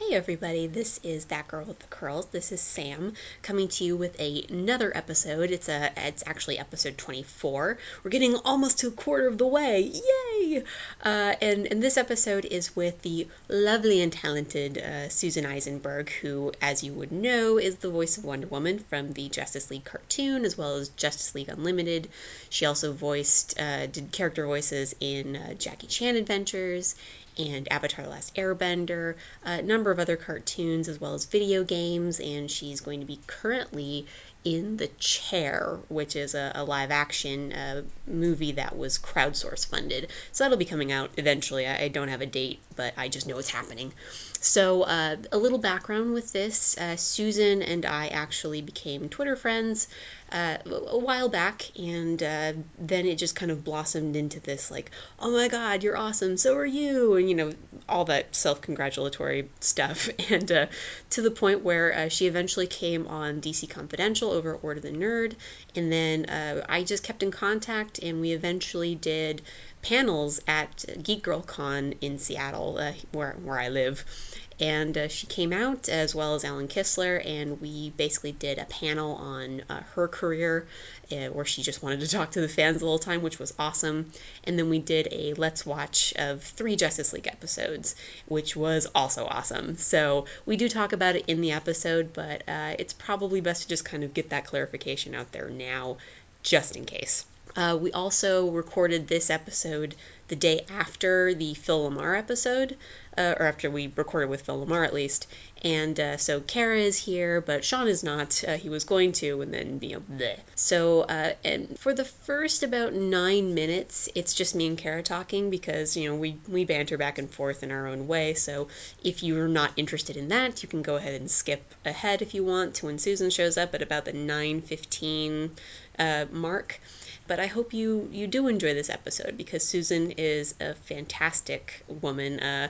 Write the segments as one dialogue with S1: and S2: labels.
S1: Hey everybody, this is That Girl with the Curls. This is Sam coming to you with a, another episode. It's a it's actually episode 24. We're getting almost to a quarter of the way. Yay! Uh, and and this episode is with the lovely and talented uh, Susan Eisenberg, who, as you would know, is the voice of Wonder Woman from the Justice League cartoon as well as Justice League Unlimited. She also voiced uh, did character voices in uh, Jackie Chan Adventures and Avatar: The Last Airbender, a number of other cartoons as well as video games, and she's going to be currently in The Chair, which is a, a live action uh, movie that was crowdsource funded. So that'll be coming out eventually. I, I, don't have a date, but I just know it's happening. So, uh, a little background with this uh, Susan and I actually became Twitter friends uh, a while back, and uh, then it just kind of blossomed into this like, oh my god, you're awesome, so are you, and you know, all that self congratulatory stuff. And uh, to the point where uh, she eventually came on DC Confidential over Order the Nerd, and then I just kept in contact, and we eventually did panels at Geek Girl Con in Seattle, uh, where where I live, and uh, she came out as well as Alan Kistler, and we basically did a panel on uh, her career, uh, where she just wanted to talk to the fans the whole time, which was awesome. And then we did a let's watch of three Justice League episodes, which was also awesome. So we do talk about it in the episode, but uh, it's probably best to just kind of get that clarification out there now, just in case. Uh, we also recorded this episode the day after the Phil LaMarr episode, uh, or after we recorded with Phil LaMarr at least. And uh, so Kara is here, but Sean is not. Uh, he was going to, and then, you know, bleh. So, uh, and for the first about nine minutes, it's just me and Kara talking because, you know, we, we banter back and forth in our own way. So if you're not interested in that, you can go ahead and skip ahead if you want to when Susan shows up at about the 9.15 uh, mark. But I hope you you do enjoy this episode because Susan is a fantastic woman. Uh,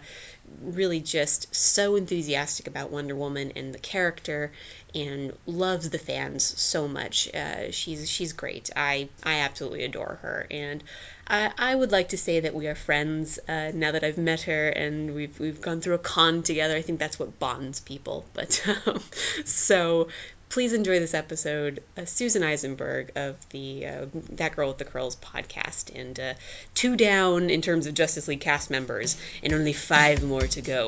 S1: really just so enthusiastic about Wonder Woman and the character and loves the fans so much. Uh, she's she's great. I I absolutely adore her and I, I would like to say that we are friends uh, now that I've met her and we've we've gone through a con together. I think that's what bonds people. But um, so please enjoy this episode. Uh, Susan Eisenberg of the uh, That Girl with the Curls podcast, and uh, two down in terms of Justice League cast members, and only five more to go.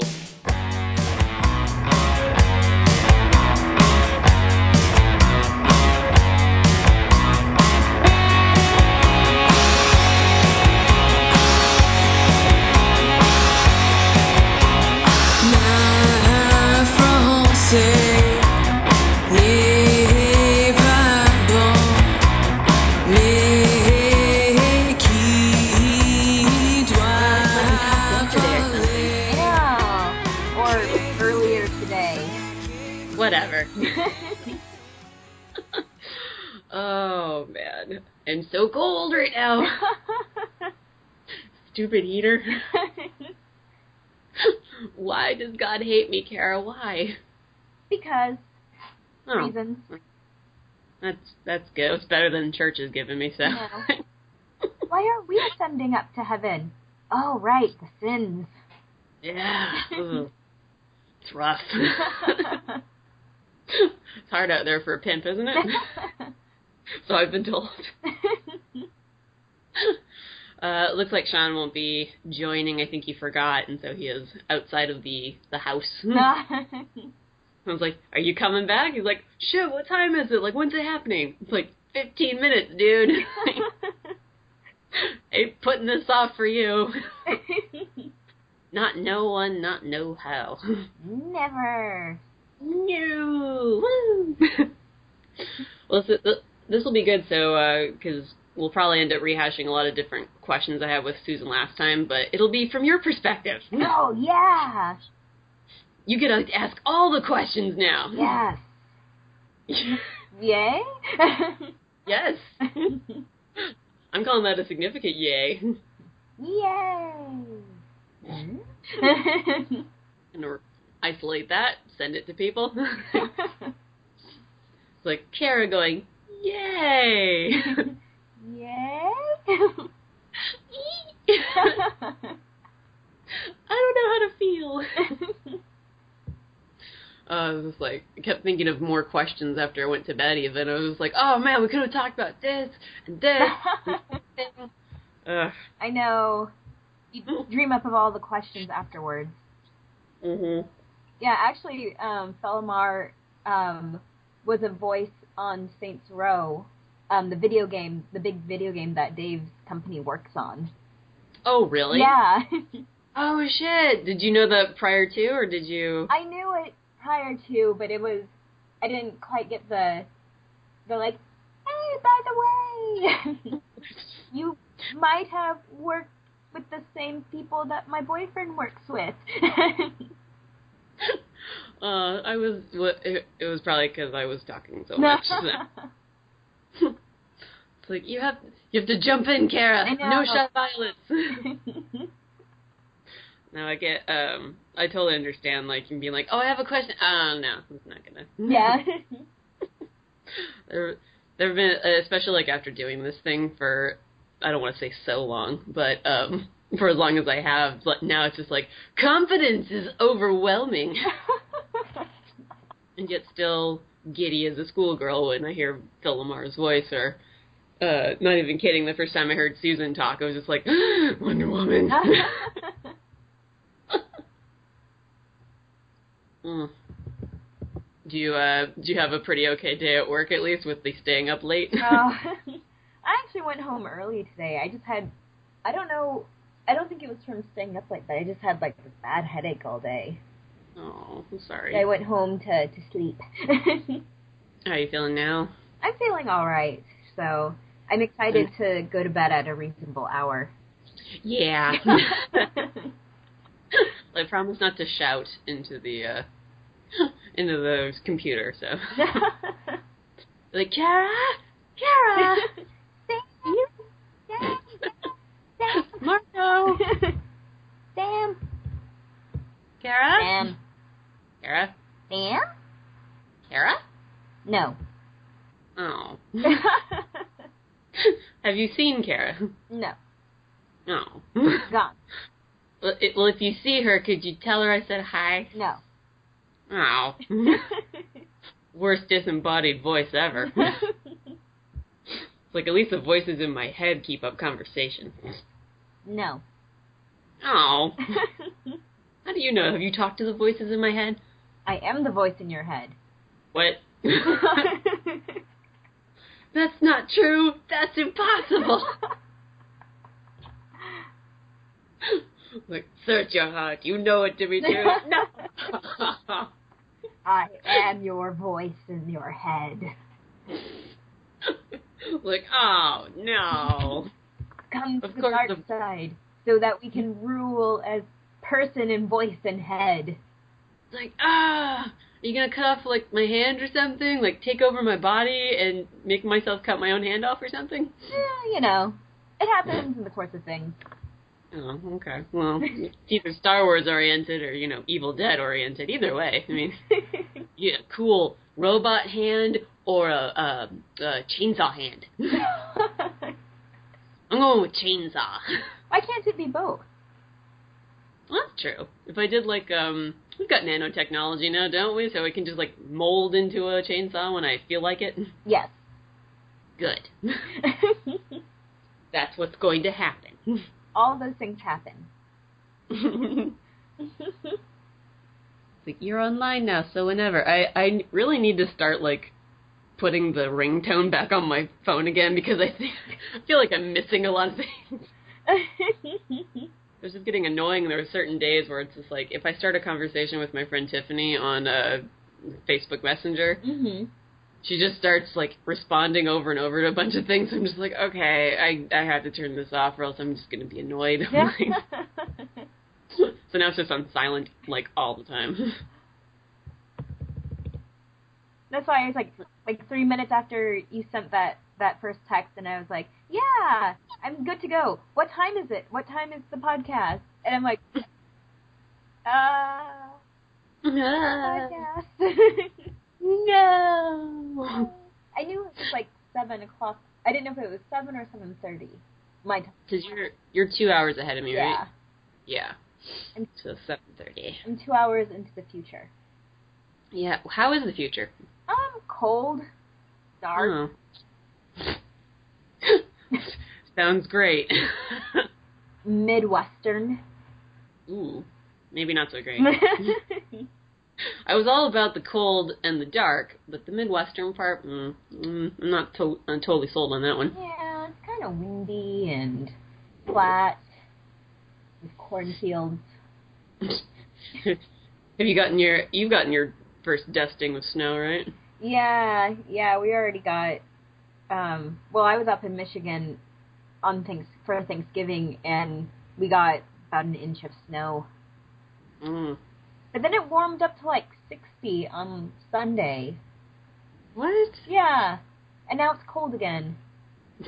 S1: I'm so cold right now. Stupid heater. Why does God hate me, Kara? Why?
S2: Because oh. reasons.
S1: That's that's good. It's better than church has given me. So. Yeah.
S2: Why are we ascending up to heaven? Oh, right, the sins.
S1: Yeah. it's rough. it's hard out there for a pimp, isn't it? So I've been told. Uh, looks like Sean won't be joining. I think he forgot, and so he is outside of the the house. I was like, "Are you coming back?" He's like, "Shit, what time is it? Like, when's it happening?" It's like fifteen minutes, dude. Ain't putting this off for you. not no one, not know how.
S2: Never.
S1: No. Woo. well, this, this will be good. So, because uh, we'll probably end up rehashing a lot of different questions I had with Susan last time, but it'll be from your perspective.
S2: Oh yeah.
S1: You get to ask all the questions now.
S2: Yes. yay.
S1: yes. I'm calling that a significant yay.
S2: Yay.
S1: and isolate that, send it to people. it's like Kara going, Yay!
S2: Yay!
S1: I don't know how to feel. uh, I was just like, I kept thinking of more questions after I went to bed. Even I was just like, oh man, we could have talked about this and this. and Ugh.
S2: I know. You dream up of all the questions afterwards.
S1: Mhm.
S2: Yeah, actually, um, Phil LaMarr um, was a voice on Saints Row, um, the video game, the big video game that Dave's company works on.
S1: Oh really?
S2: Yeah,
S1: Oh shit! Did you know that prior to, or did you?
S2: I knew it prior to, but it was I didn't quite get the the like. Hey, by the way, you might have worked with the same people that my boyfriend works with.
S1: Uh, I was. It, it was probably because I was talking so much. so- It's like you have you have to jump in, Kara. No shot violence. now I get. Um, I totally understand. Like you being like, oh, I have a question. Oh no, it's not gonna.
S2: yeah.
S1: there, there have been, especially like after doing this thing for, I don't want to say so long, but um, for as long as I have. But now it's just like confidence is overwhelming, and yet still giddy as a schoolgirl when I hear Phil LaMarr's voice or. Uh, not even kidding. The first time I heard Susan talk, I was just like, Wonder Woman. Mm. Do you uh do you have a pretty okay day at work at least with the staying up late?
S2: Oh, I actually went home early today. I just had, I don't know, I don't think it was from staying up late, but I just had like this bad headache all day.
S1: oh, I'm sorry.
S2: I went home to to sleep.
S1: How are you feeling now?
S2: I'm feeling all right, so I'm excited to go to bed at a reasonable hour.
S1: Yeah. I promise not to shout into the uh into the computer, so like Kara Kara Marco
S2: Sam.
S1: Kara
S2: Sam.
S1: Kara
S2: Sam?
S1: Kara?
S2: No.
S1: Oh. Have you seen Kara?
S2: no.
S1: Oh.
S2: Gone.
S1: Well, it, well, if you see her, could you tell her I said hi?
S2: No.
S1: Oh. Worst disembodied voice ever. Like at least the voices in my head keep up conversation.
S2: no.
S1: Oh. How do you know? Have you talked to the voices in my head?
S2: I am the voice in your head.
S1: What? That's not true. That's impossible. like, search your heart. You know it to be true. No.
S2: I am your voice in your head.
S1: like, oh no.
S2: Come to
S1: Of
S2: the
S1: course
S2: dark
S1: the-
S2: side so that we can rule as person and voice and head.
S1: Like, ah, are you gonna cut off like my hand or something? Like take over my body and make myself cut my own hand off or something?
S2: Yeah, you know. It happens in the course of things.
S1: Oh, okay. Well, it's either Star Wars oriented or you know Evil Dead oriented. Either way, I mean, yeah, cool robot hand or a, a, a chainsaw hand. I'm going with chainsaw.
S2: Why can't it be both?
S1: Well, that's true. If I did like um, we've got nanotechnology now, don't we? So we can just like mold into a chainsaw when I feel like it.
S2: Yes.
S1: Good. That's what's going to happen.
S2: All those things happen.
S1: like you're online now, so whenever. I I really need to start like putting the ringtone back on my phone again because I think I feel like I'm missing a lot of things. It's just getting annoying. There are certain days where it's just like if I start a conversation with my friend Tiffany on uh, Facebook Messenger,
S2: hmm
S1: she just starts like responding over and over to a bunch of things. I'm just like, okay, I I have to turn this off, or else I'm just gonna be annoyed. Yeah. so now it's just on silent like all the time.
S2: That's why I was like, like three minutes after you sent that that first text, and I was like, yeah, I'm good to go. What time is it? What time is the podcast? And I'm like, uh, podcast.
S1: no.
S2: I knew it was like seven o'clock. I didn't know if it was seven or seven thirty. My time.
S1: Because you're you're two hours ahead of me,
S2: Yeah,
S1: right? Yeah.
S2: And-
S1: So seven thirty.
S2: I'm two hours into the future.
S1: Yeah. How is the future?
S2: Um, cold, dark.
S1: Oh. Sounds great.
S2: Midwestern.
S1: Ooh, maybe not so great. I was all about the cold and the dark, but the Midwestern part, mm, mm, I'm not to- I'm totally sold on that one.
S2: yeah, it's kind of windy and flat with cornfields.
S1: Have you gotten your you've gotten your first dusting with snow, right?
S2: Yeah, yeah, we already got. Um, well, I was up in Michigan on thanks for Thanksgiving, and we got about an inch of snow.
S1: Mm.
S2: But then it warmed up to like 60 on Sunday.
S1: What?
S2: Yeah, and now it's cold again.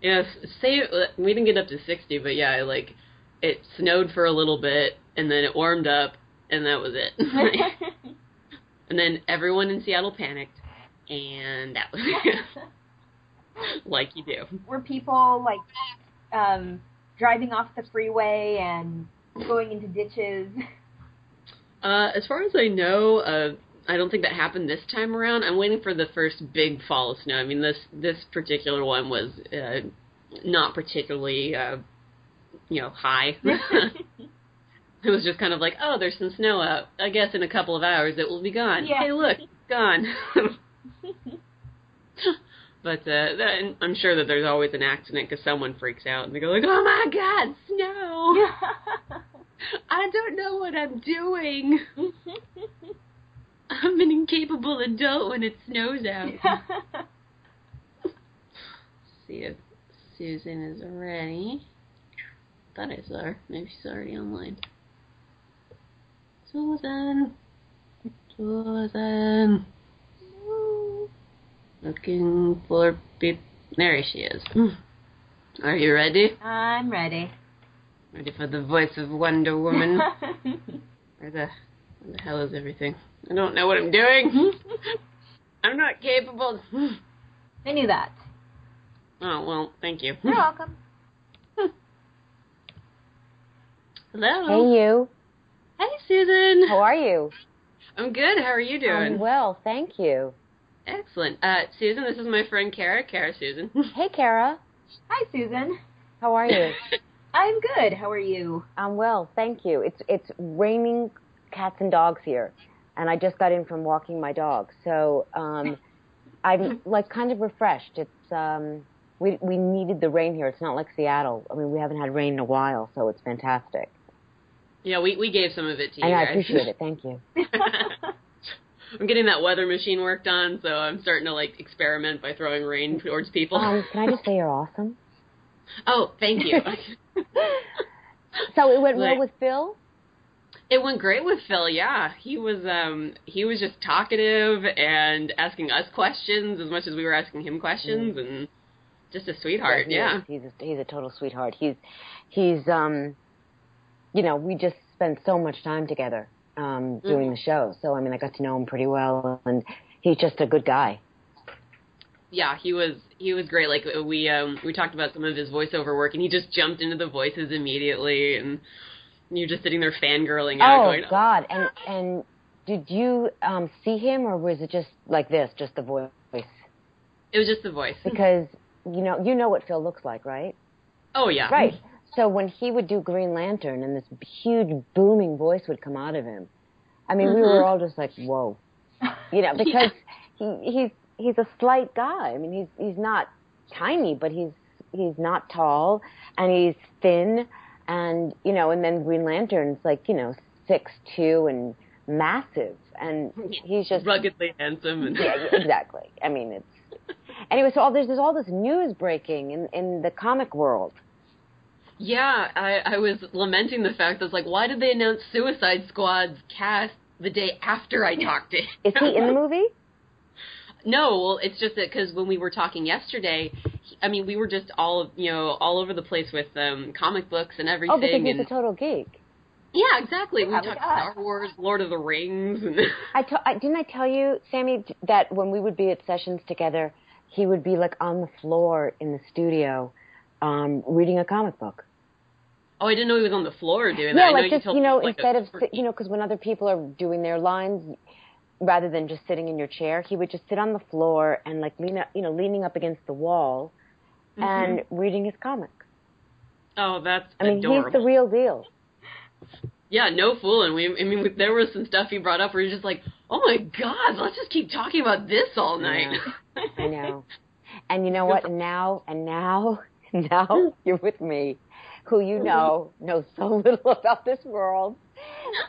S1: Yes, say we didn't get up to sixty, but yeah, like it snowed for a little bit, and then it warmed up, and that was it. and then everyone in Seattle panicked, and that was like you do.
S2: Were people like um, driving off the freeway and going into ditches?
S1: Uh, as far as I know, uh, I don't think that happened this time around. I'm waiting for the first big fall of snow. I mean, this this particular one was uh, not particularly, uh, you know, high. It was just kind of like, oh, there's some snow out. I guess in a couple of hours it will be gone.
S2: Yeah.
S1: Hey, look, it's gone. but uh, that, I'm sure that there's always an accident because someone freaks out and they go like, oh my god, snow! I don't know what I'm doing. I'm an incapable adult when it snows out. See if Susan is ready. Thought I saw her. Maybe she's already online. Susan. Susan. Looking for peop There she is. Mm. Are you ready?
S2: I'm ready.
S1: Ready for the voice of Wonder Woman? Where the where the hell is everything? I don't know what I'm doing. I'm not capable.
S2: I knew that.
S1: Oh well, thank you.
S2: You're welcome.
S1: Hello.
S3: Hey, you.
S1: Hey, Susan.
S3: How are you?
S1: I'm good. How are you doing?
S3: I'm well, thank you.
S1: Excellent. Uh, Susan, this is my friend Kara. Kara, Susan.
S3: Hey, Kara.
S2: Hi, Susan.
S3: How are you?
S2: I'm good. How are you?
S3: I'm well, thank you. It's it's raining cats and dogs here, and I just got in from walking my dog, so um, I'm like kind of refreshed. It's um, we we needed the rain here. It's not like Seattle. I mean, we haven't had rain in a while, so it's fantastic.
S1: Yeah, we we gave some of it to you
S3: And I
S1: guys.
S3: appreciate it. Thank you.
S1: I'm getting that weather machine worked on, so I'm starting to like experiment by throwing rain towards people.
S3: Um, can I just say you're awesome?
S1: oh, thank you.
S3: So it went well with Phil.
S1: It went great with Phil. Yeah, he was um he was just talkative and asking us questions as much as we were asking him questions, and just a sweetheart.
S3: he
S1: Yeah.
S3: is. he's a, he's a total sweetheart. He's he's um, you know, we just spent so much time together um doing
S1: Mhm.
S3: the show. So I mean, I got to know him pretty well, and he's just a good guy.
S1: yeah, he was he was great. Like we um we talked about some of his voiceover work, and he just jumped into the voices immediately, and you're just sitting there fangirling out,
S3: Oh
S1: going,
S3: God! And and did you um see him, or was it just like this, just the voice?
S1: It was just the voice.
S3: Because you know you know what Phil looks like, right?
S1: Oh yeah,
S3: Right. So when he would do Green Lantern, and this huge booming voice would come out of him, I mean, we
S1: Mhm.
S3: were all just like, "Whoa," you know, because he he's he's a slight guy. I mean, he's he's not tiny, but he's he's not tall, and he's thin, and you know, and then Green Lantern's like you know six two and massive, and he's just
S1: ruggedly handsome, and
S3: yeah, yeah, exactly. I mean, it's anyway. So all there's there's all this news breaking in in the comic world.
S1: Yeah, I, I was lamenting the fact that it's like, why did they announce Suicide Squad's cast the day after I talked to him?
S3: Is he in the movie?
S1: No, well, it's just that because when we were talking yesterday, he, I mean, we were just all you know all over the place with um comic books and everything.
S3: Oh, because he's
S1: and
S3: a total geek.
S1: yeah, exactly. we
S2: Yeah,
S1: talked
S2: we got-
S1: Star Wars, Lord of the Rings, and
S3: I, to, I didn't I tell you, Sammy, that when we would be at sessions together, he would be like on the floor in the studio, um, reading a comic book.
S1: Oh, I didn't know he was on the floor doing
S3: yeah,
S1: that. I
S3: like just you know, instead of you know, because when other people are doing their lines, rather than just sitting in your chair, he would just sit on the floor and like lean up, you know, leaning up against the wall
S1: Mm-hmm.
S3: and reading his comics.
S1: Oh, that's
S3: I mean,
S1: adorable.
S3: he's the real deal.
S1: Yeah, no fooling. We, I mean, there was some stuff he brought up where you're just like, oh my god, let's just keep talking about this all night.
S3: I know. And you know what? And now, and now, now you're with me, who you know knows so little about this world.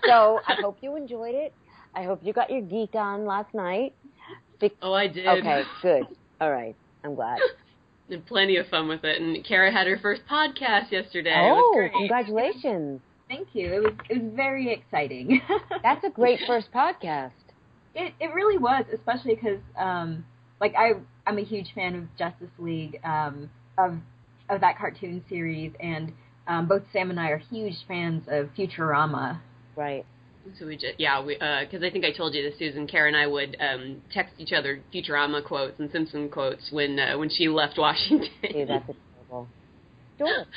S3: So I hope you enjoyed it. I hope you got your geek on last night. Be-
S1: oh, I did.
S3: okay, good. All right. I'm glad.
S1: And plenty of fun with it. And Kara had her first podcast yesterday. it
S3: oh,
S1: was great.
S3: congratulations.
S2: Thank you. It was it was very exciting.
S3: That's a great first podcast.
S2: It it really was, especially because um, like I I'm a huge fan of Justice League um, of of that cartoon series, and um, both Sam and I are huge fans of Futurama.
S3: Right.
S1: So we just, yeah, we, uh 'cause I think I told you this, Susan. Karen and I would um, text each other Futurama quotes and Simpson quotes when uh, when she left Washington.
S3: Dude, that's adorable. Adorable.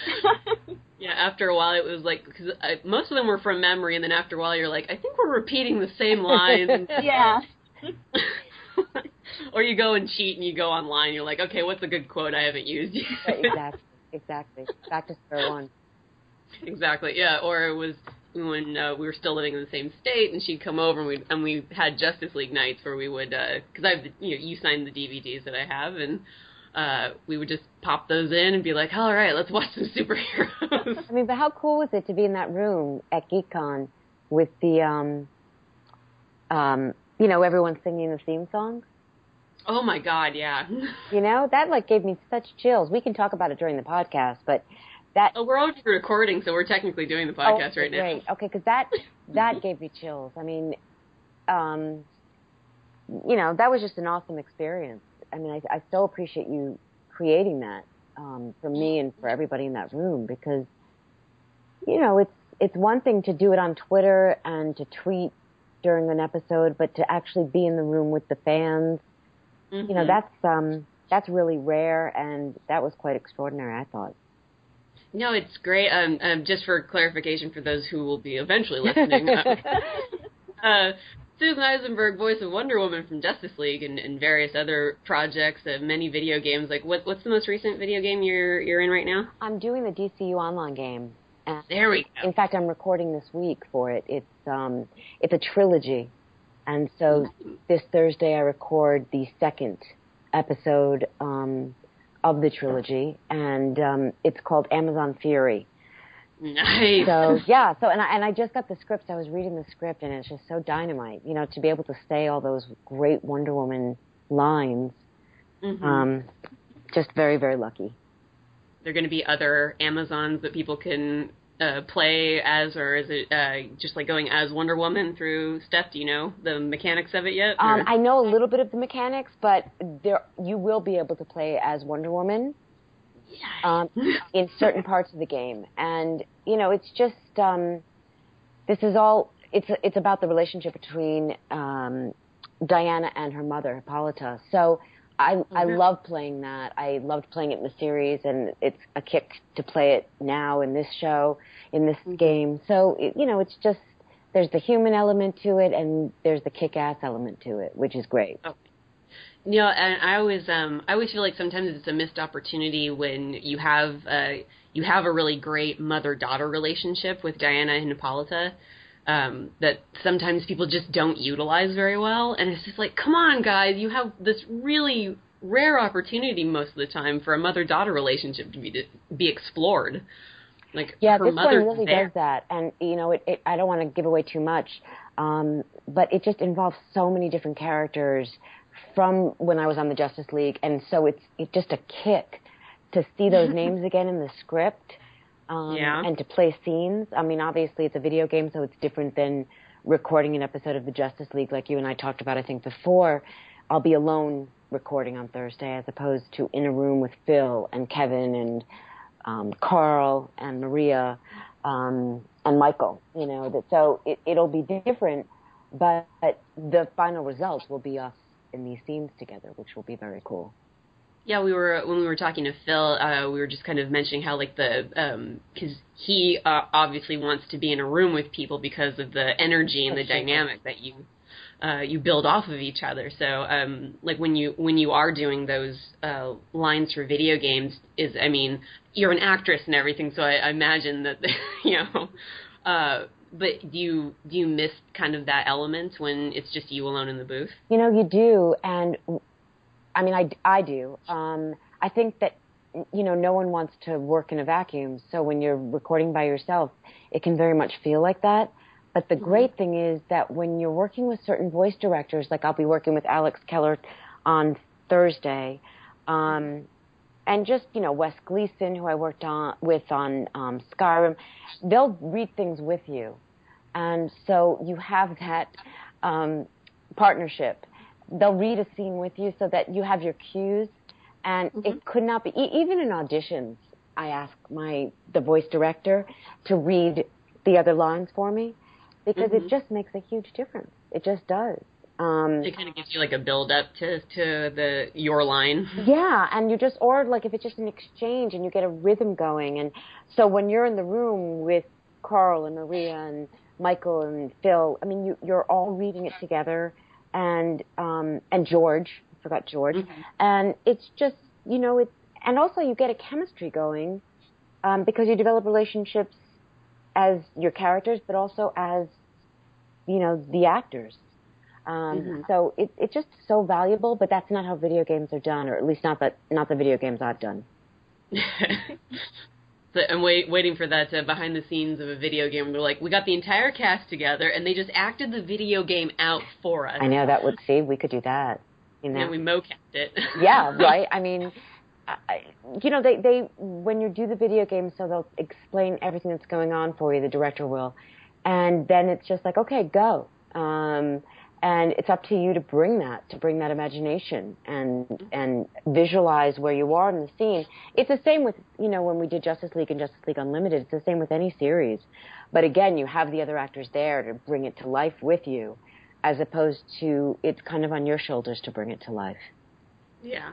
S1: yeah, after a while it was like because most of them were from memory, and then after a while you're like, I think we're repeating the same lines.
S2: yeah.
S1: or you go and cheat and you go online. You're like, okay, what's a good quote I haven't used yet?
S3: Right, exactly. Exactly. Back to square one.
S1: Exactly. Yeah. Or it was when uh, we were still living in the same state, and she'd come over and we and we had Justice League nights where we would because I have you know you signed the DVDs that I have and. Uh, we would just pop those in and be like, all right, let's watch some superheroes.
S3: I mean, but how cool was it to be in that room at GeekCon with the, um, um, you know, everyone singing the theme song?
S1: oh my god, yeah.
S3: You know, that like gave me such chills. We can talk about it during the podcast, but that.
S1: Oh, we're already recording, so we're technically doing the podcast
S3: oh,
S1: right now.
S3: Great. Okay, because that that gave me chills. I mean, um, you know, that was just an awesome experience. I mean, I, I so appreciate you creating that um, for me and for everybody in that room because, you know, it's it's one thing to do it on Twitter and to tweet during an episode, but to actually be in the room with the fans,
S1: Mm-hmm.
S3: you know, that's um, that's really rare, and that was quite extraordinary. I thought.
S1: No, it's great. Um, um, just for clarification for those who will be eventually listening, uh, uh, Susan Eisenberg, voice of Wonder Woman from Justice League and, and various other projects, uh, many video games. Like, what, what's the most recent video game you're you're in right now?
S3: I'm doing the DCU online game. And
S1: There we go.
S3: in fact, I'm recording this week for it. It's um, it's a trilogy, and so this Thursday I record the second episode um, of the trilogy, and um, it's called Amazon Fury.
S1: Nice.
S3: So yeah, so and I and I just got the script. I was reading the script, and it's just so dynamite. You know, to be able to say all those great Wonder Woman lines,
S1: Mhm.
S3: um, just very very lucky.
S1: there going to be other Amazons that people can uh, play as, or is it uh, just like going as Wonder Woman through stuff? Do you know the mechanics of it yet?
S3: Um, I know a little bit of the mechanics, but there you will be able to play as Wonder Woman um, in certain parts of the game, and you know it's just um, this is all it's it's about the relationship between um, Diana and her mother Hippolyta. So I I
S1: Mhm.
S3: love playing that. I loved playing it in the series, and it's a kick to play it now in this show in this game. So it, you know it's just there's the human element to it, and there's the kick-ass element to it, which is great.
S1: You know, and I always um I always feel like sometimes it's a missed opportunity when you have uh you have a really great mother daughter relationship with Diana and Hippolyta. Um, that sometimes people just don't utilize very well, and it's just like, come on, guys, you have this really rare opportunity most of the time for a mother daughter relationship to be to be explored. Like
S3: Yeah, this one really
S1: there.
S3: does that, and you know, it, it, I don't want to give away too much, um, but it just involves so many different characters from when I was on the Justice League, and so it's it's just a kick to see those names again in the script, um,
S1: Yeah.
S3: and to play scenes. I mean, obviously it's a video game, so it's different than recording an episode of the Justice League, like you and I talked about, I think before. I'll be alone recording on Thursday, as opposed to in a room with Phil and Kevin and um, Carl and Maria um, and Michael. You know, that so it, it'll be different, but the final results will be us in these scenes together, which will be very cool.
S1: Yeah, we were when we were talking to Phil. Uh, we were just kind of mentioning how like the because he uh, obviously wants to be in a room with people because of the energy and the dynamic that you uh, you build off of each other. So um, like when you when you are doing those uh, lines for video games, is I mean you're an actress and everything, so I, I imagine that you know. Uh, but do you do you miss kind of that element when it's just you alone in the booth?
S3: You know, you do, and I mean, I, I do. Um, I think that, you know, no one wants to work in a vacuum. So when you're recording by yourself, it can very much feel like that. But the mm-hmm. great thing is that when you're working with certain voice directors, like I'll be working with Alex Keller on Thursday, um, and just you know Wes Gleason, who I worked on with on um, Skyrim, they'll read things with you, and so you have that um, partnership they'll read a scene with you so that you have your cues and mm-hmm. it could not be even in auditions i ask my the voice director to read the other lines for me because mm-hmm. it just makes a huge difference it just does
S1: um, it kind of gives you like a build up to to the your line.
S3: Yeah, and you just or like if it's just an exchange and you get a rhythm going, and so when you're in the room with Carl and Maria and Michael and Phil, I mean you you're all reading it together, and um, and George. I forgot George. Mm-hmm. And it's just you know it, and also you get a chemistry going um, because you develop relationships as your characters, but also as you know the actors. Um, mm-hmm. So it, it's just so valuable, but that's not how video games are done, or at least not that not the video games I've done.
S1: I'm wait, waiting for that uh, behind the scenes of a video game. We're like, we got the entire cast together, and they just acted the video game out for us.
S3: I know that would see we could do that. You know,
S1: and we mocapped it.
S3: yeah, right. I mean, I, you know, they they when you do the video game, so they'll explain everything that's going on for you. The director will, and then it's just like, okay, go. Um, and it's up to you to bring that to bring that imagination and and visualize where you are in the scene it's the same with you know when we did justice league and justice league unlimited it's the same with any series but again you have the other actors there to bring it to life with you as opposed to it's kind of on your shoulders to bring it to life
S1: yeah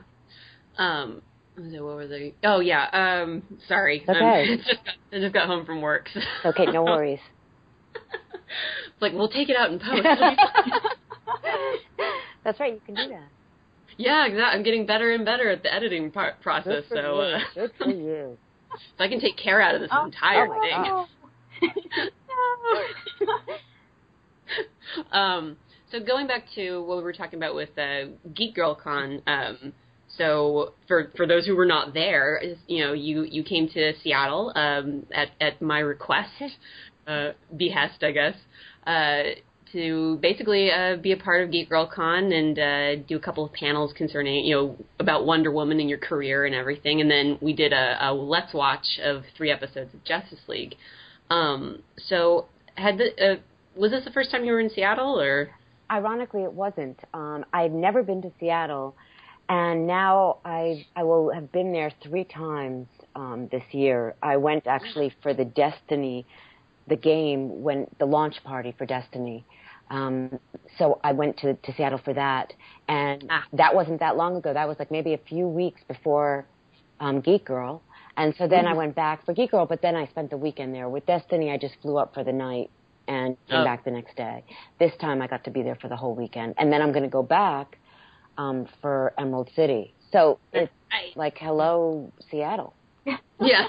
S1: um what were they? Oh yeah. Um, sorry.
S3: Okay.
S1: Um, just got, I just got home from work. So.
S3: Okay, no worries.
S1: It's like we'll take it out in post.
S3: That's right. You can do that.
S1: Yeah, exactly. I'm getting better and better at the editing part, process.
S3: Good
S1: so,
S3: uh, good for you.
S1: so I can take care out of this oh, entire
S3: oh
S1: thing. um, so going back to what we were talking about with uh, Geek Girl Con. Um, so for for those who were not there, you know, you you came to Seattle um, at at my request, uh, behest, I guess. Uh, to basically uh, be a part of Geek Girl Con and uh, do a couple of panels concerning, you know, about Wonder Woman and your career and everything. And then we did a, a Let's Watch of three episodes of Justice League. Um, so, had the, uh, was this the first time you were in Seattle, or?
S3: Ironically, it wasn't. Um, I've never been to Seattle, and now I I will have been there three times um, this year. I went actually for the Destiny the game when the launch party for Destiny. Um, so I went to, to Seattle for that, and ah. that wasn't that long ago. That was like maybe a few weeks before um, Geek Girl, and so then mm. I went back for Geek Girl. But then I spent the weekend there with Destiny. I just flew up for the night and came oh. back the next day. This time I got to be there for the whole weekend, and then I'm going to go back um, for Emerald City. So it's I, like hello Seattle.
S1: Yeah,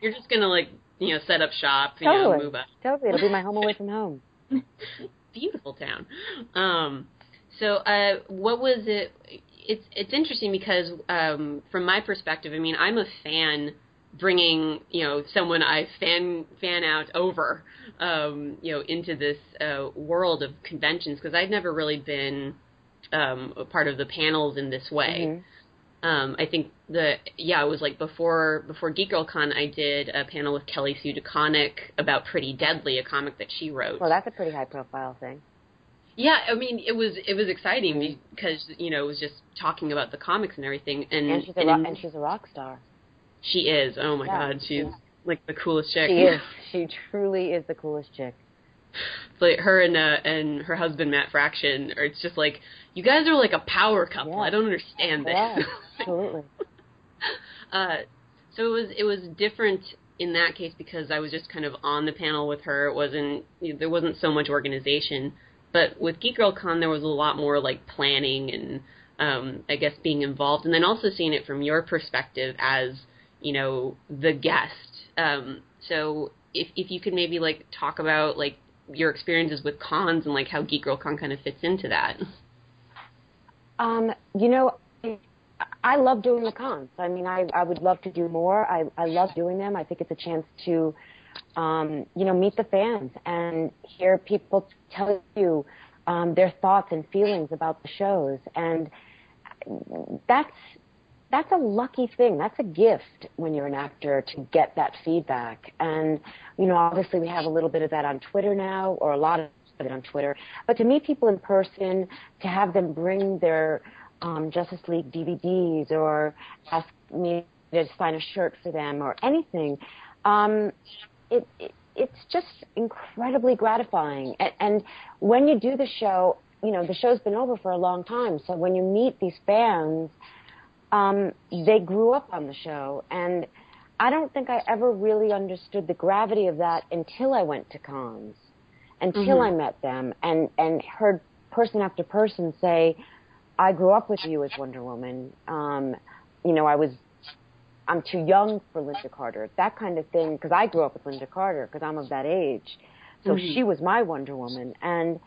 S1: you're just gonna like you know set up shop, you
S3: totally.
S1: know, move up.
S3: Totally, it'll be my home away from home.
S1: beautiful town. Um, so, uh, what was it? It's it's interesting because um, from my perspective, I mean, I'm a fan bringing you know someone I fan fan out over um, you know into this uh, world of conventions because I'd never really been um, a part of the panels in this way. Um, I think the yeah it was like before before Geek Girl Con I did a panel with Kelly Sue DeConnick about Pretty Deadly, a comic that she wrote.
S3: Well, that's a pretty high profile thing.
S1: Yeah, I mean it was it was exciting mm-hmm. because you know it was just talking about the comics and everything, and
S3: and she's a,
S1: and,
S3: rock, and she's a rock star.
S1: She is. Oh my yeah, god, she's yeah. like the coolest chick.
S3: She is. She truly is the coolest chick.
S1: It's like her and uh, and her husband Matt Fraction, or it's just like you guys are like a power couple.
S3: Yeah.
S1: I don't understand this.
S3: Yeah, absolutely.
S1: uh, so it was it was different in that case because I was just kind of on the panel with her. It wasn't there wasn't so much organization, but with Geek Girl Con there was a lot more like planning and um, I guess being involved, and then also seeing it from your perspective as you know the guest. Um, so if if you could maybe like talk about like your experiences with cons and like how Geek Girl Con kind of fits into that.
S3: Um, you know, I love doing the cons. I mean, I, I would love to do more. I, I love doing them. I think it's a chance to, um, you know, meet the fans and hear people tell you um, their thoughts and feelings about the shows. And that's that's a lucky thing. That's a gift when you're an actor to get that feedback. And you know, obviously we have a little bit of that on Twitter now, or a lot of it on Twitter. But to meet people in person, to have them bring their um, Justice League DVDs or ask me to sign a shirt for them or anything. Um, it, it, it's just incredibly gratifying. And, and when you do the show, you know, the show's been over for a long time. So when you meet these fans, um, they grew up on the show. And I don't think I ever really understood the gravity of that until I went to cons, until mm-hmm. I met them and, and heard person after person say, I grew up with you as Wonder Woman. Um, you know, I was, I'm too young for Lynda Carter, that kind of thing, because I grew up with Lynda Carter, because I'm of that age. So mm-hmm. she was my Wonder Woman. And,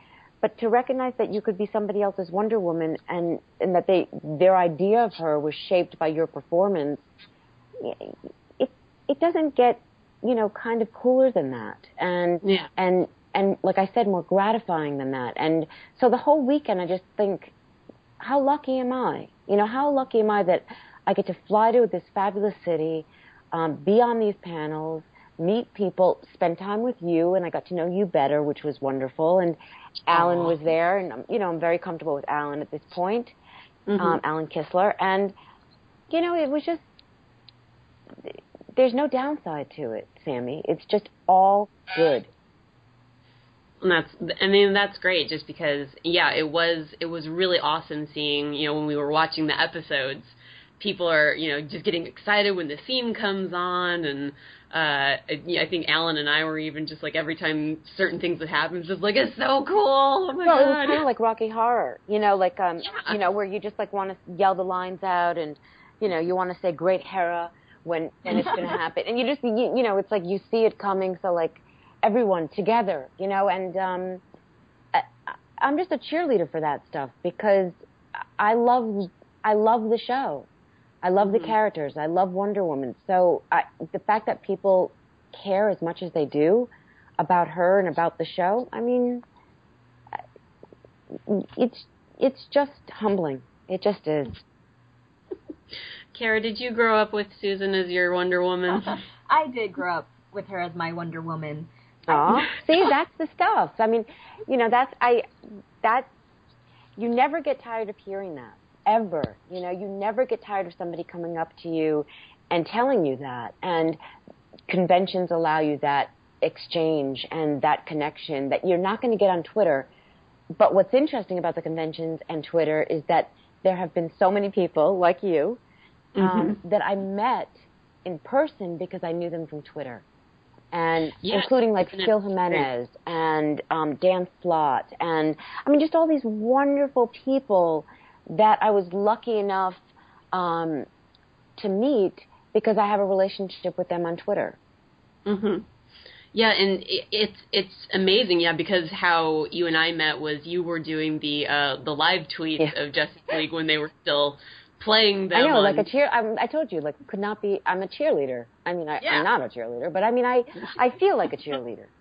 S3: but to recognize that you could be somebody else's Wonder Woman and, and that they, their idea of her was shaped by your performance, it, it doesn't get, you know, kind of cooler than that. And, yeah. and, and like I said, more gratifying than that. And so the whole weekend, I just think, how lucky am I? You know, how lucky am I that I get to fly to this fabulous city, um, be on these panels, meet people, spend time with you, and I got to know you better, which was wonderful. And Alan Aww. was there, and you know, I'm very comfortable with Alan at this point, mm-hmm. um, Alan Kistler, and you know, it was just there's no downside to it, Sammy. It's just all good
S1: and that's I mean that's great just because yeah it was it was really awesome seeing you know when we were watching the episodes people are you know just getting excited when the theme comes on and uh I think Alan and I were even just like every time certain things would happen just like it's so cool. Oh my
S3: well,
S1: god
S3: it was kind of like Rocky Horror you know like um yeah. you know where you just like want to yell the lines out and you know you want to say great Hera when and it's going to happen. And you just you, you know it's like you see it coming so like everyone together, you know, and um, I, I'm just a cheerleader for that stuff because I love I love the show. I love mm-hmm. the characters. I love Wonder Woman. So I, the fact that people care as much as they do about her and about the show, I mean, it's it's just humbling. It just is.
S1: Kara, did you grow up with Susan as your Wonder Woman?
S2: I did grow up with her as my Wonder Woman.
S3: Aw, see, that's the stuff. I mean, you know, that's I that you never get tired of hearing that ever. You know, you never get tired of somebody coming up to you and telling you that. And conventions allow you that exchange and that connection that you're not going to get on Twitter. But what's interesting about the conventions and Twitter is that there have been so many people like you um, mm-hmm. that I met in person because I knew them from Twitter and yes, including like Phil Jimenez and um, Dan Slott, and I mean just all these wonderful people that I was lucky enough um, to meet because I have a relationship with them on Twitter.
S1: Mhm. Yeah, and it's it's amazing, yeah, because how you and I met was you were doing the uh the live tweets yeah. of Justice League when they were still playing them.
S3: I know,
S1: on...
S3: like a cheer. I'm, I told you, like, could not be. I'm a cheerleader. I mean, I, yeah. I'm not a cheerleader, but I mean, I I feel like a cheerleader.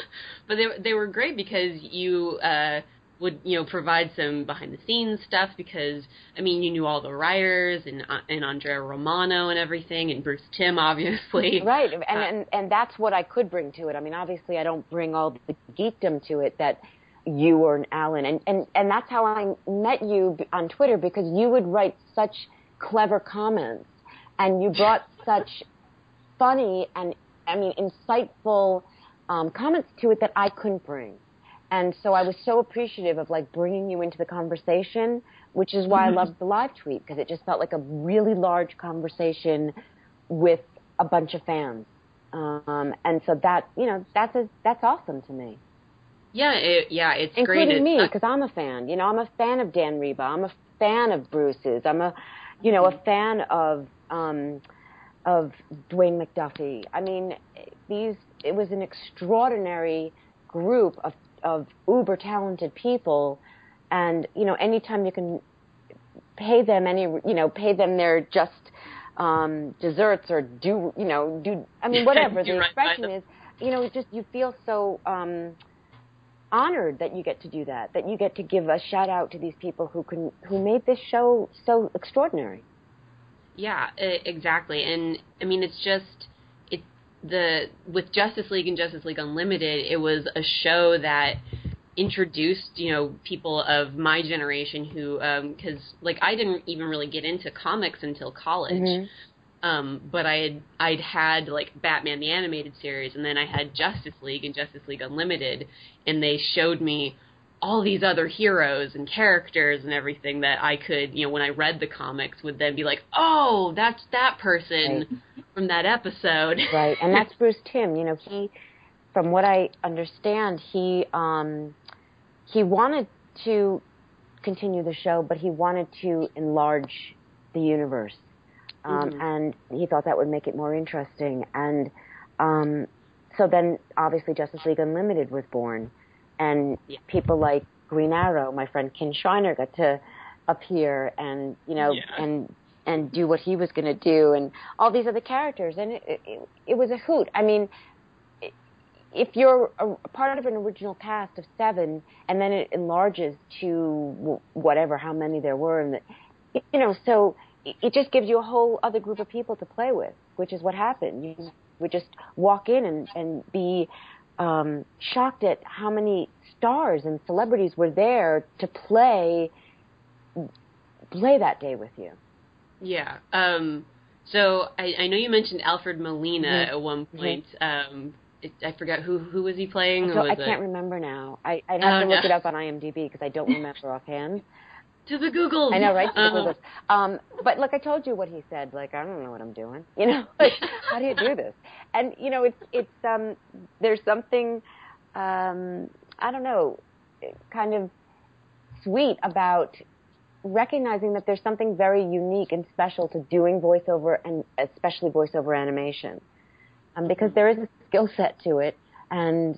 S1: but they they were great because you uh, would you know provide some behind the scenes stuff because I mean you knew all the writers and uh, and Andrea Romano and everything and Bruce Timm obviously
S3: right and uh, and and that's what I could bring to it. I mean, obviously I don't bring all the geekdom to it that you or an Alan. And, and, and that's how I met you on Twitter because you would write such clever comments and you brought such funny and, I mean, insightful um, comments to it that I couldn't bring. and so I was so appreciative of like bringing you into the conversation, which is why I loved the live tweet because it just felt like a really large conversation with a bunch of fans. Um, and so that you know that's a, that's awesome to me.
S1: Yeah, it, yeah, it's
S3: including
S1: great.
S3: me because I'm a fan. You know, I'm a fan of Dan Riba. I'm a fan of Bruce's. I'm a, you know, a fan of um, of Dwayne McDuffie. I mean, these. It was an extraordinary group of of uber talented people, and you know, anytime you can pay them any, you know, pay them their just um, desserts or do, you know, do. I mean, whatever the
S1: right
S3: expression is. You know, just you feel so. Um, honored that you get to do that, that you get to give a shout out to these people who can who made this show so extraordinary.
S1: Yeah, exactly. And I mean, it's just it the with Justice League and Justice League Unlimited, it was a show that introduced you know people of my generation who because like I didn't even really get into comics until college.
S3: Mhm.
S1: Um, but I had I'd had like Batman the animated series, and then I had Justice League and Justice League Unlimited, and they showed me all these other heroes and characters and everything that I could, you know, when I read the comics, would then be like, oh, that's that person from that episode.
S3: Right, and that's Bruce Timm. You know, he, from what I understand, he um, he wanted to continue the show, but he wanted to enlarge the universe, um,
S1: Mhm.
S3: and he thought that would make it more interesting. And um, so then, obviously, Justice League Unlimited was born, and
S1: Yeah.
S3: people like Green Arrow, my friend Kin Shriner, got to appear and you know
S1: Yeah.
S3: and and do what he was going to do, and all these other characters, and it, it, it was a hoot. I mean, if you're a, a part of an original cast of seven, and then it enlarges to whatever how many there were, and the, you know, so it- it just gives you a whole other group of people to play with, which is what happened. You would just walk in and and be um, shocked at how many stars and celebrities were there to play play that day with you.
S1: Yeah. Um, so I, I know you mentioned Alfred Molina
S3: Mhm.
S1: at one point. Um, it, I forgot who who was he playing.
S3: So
S1: was
S3: I can't remember now. I, I'd have
S1: Oh,
S3: to look
S1: no.
S3: it up on IMDb because I don't remember offhand.
S1: To the Google.
S3: I know, right?
S1: Um,
S3: Um, but look, I told you what he said. Like, I don't know what I'm doing. You know, like, how do you do this? And you know, it's it's um, there's something, um, I don't know, kind of sweet about recognizing that there's something very unique and special to doing voiceover and especially voiceover animation, um, because there is a skill set to it, and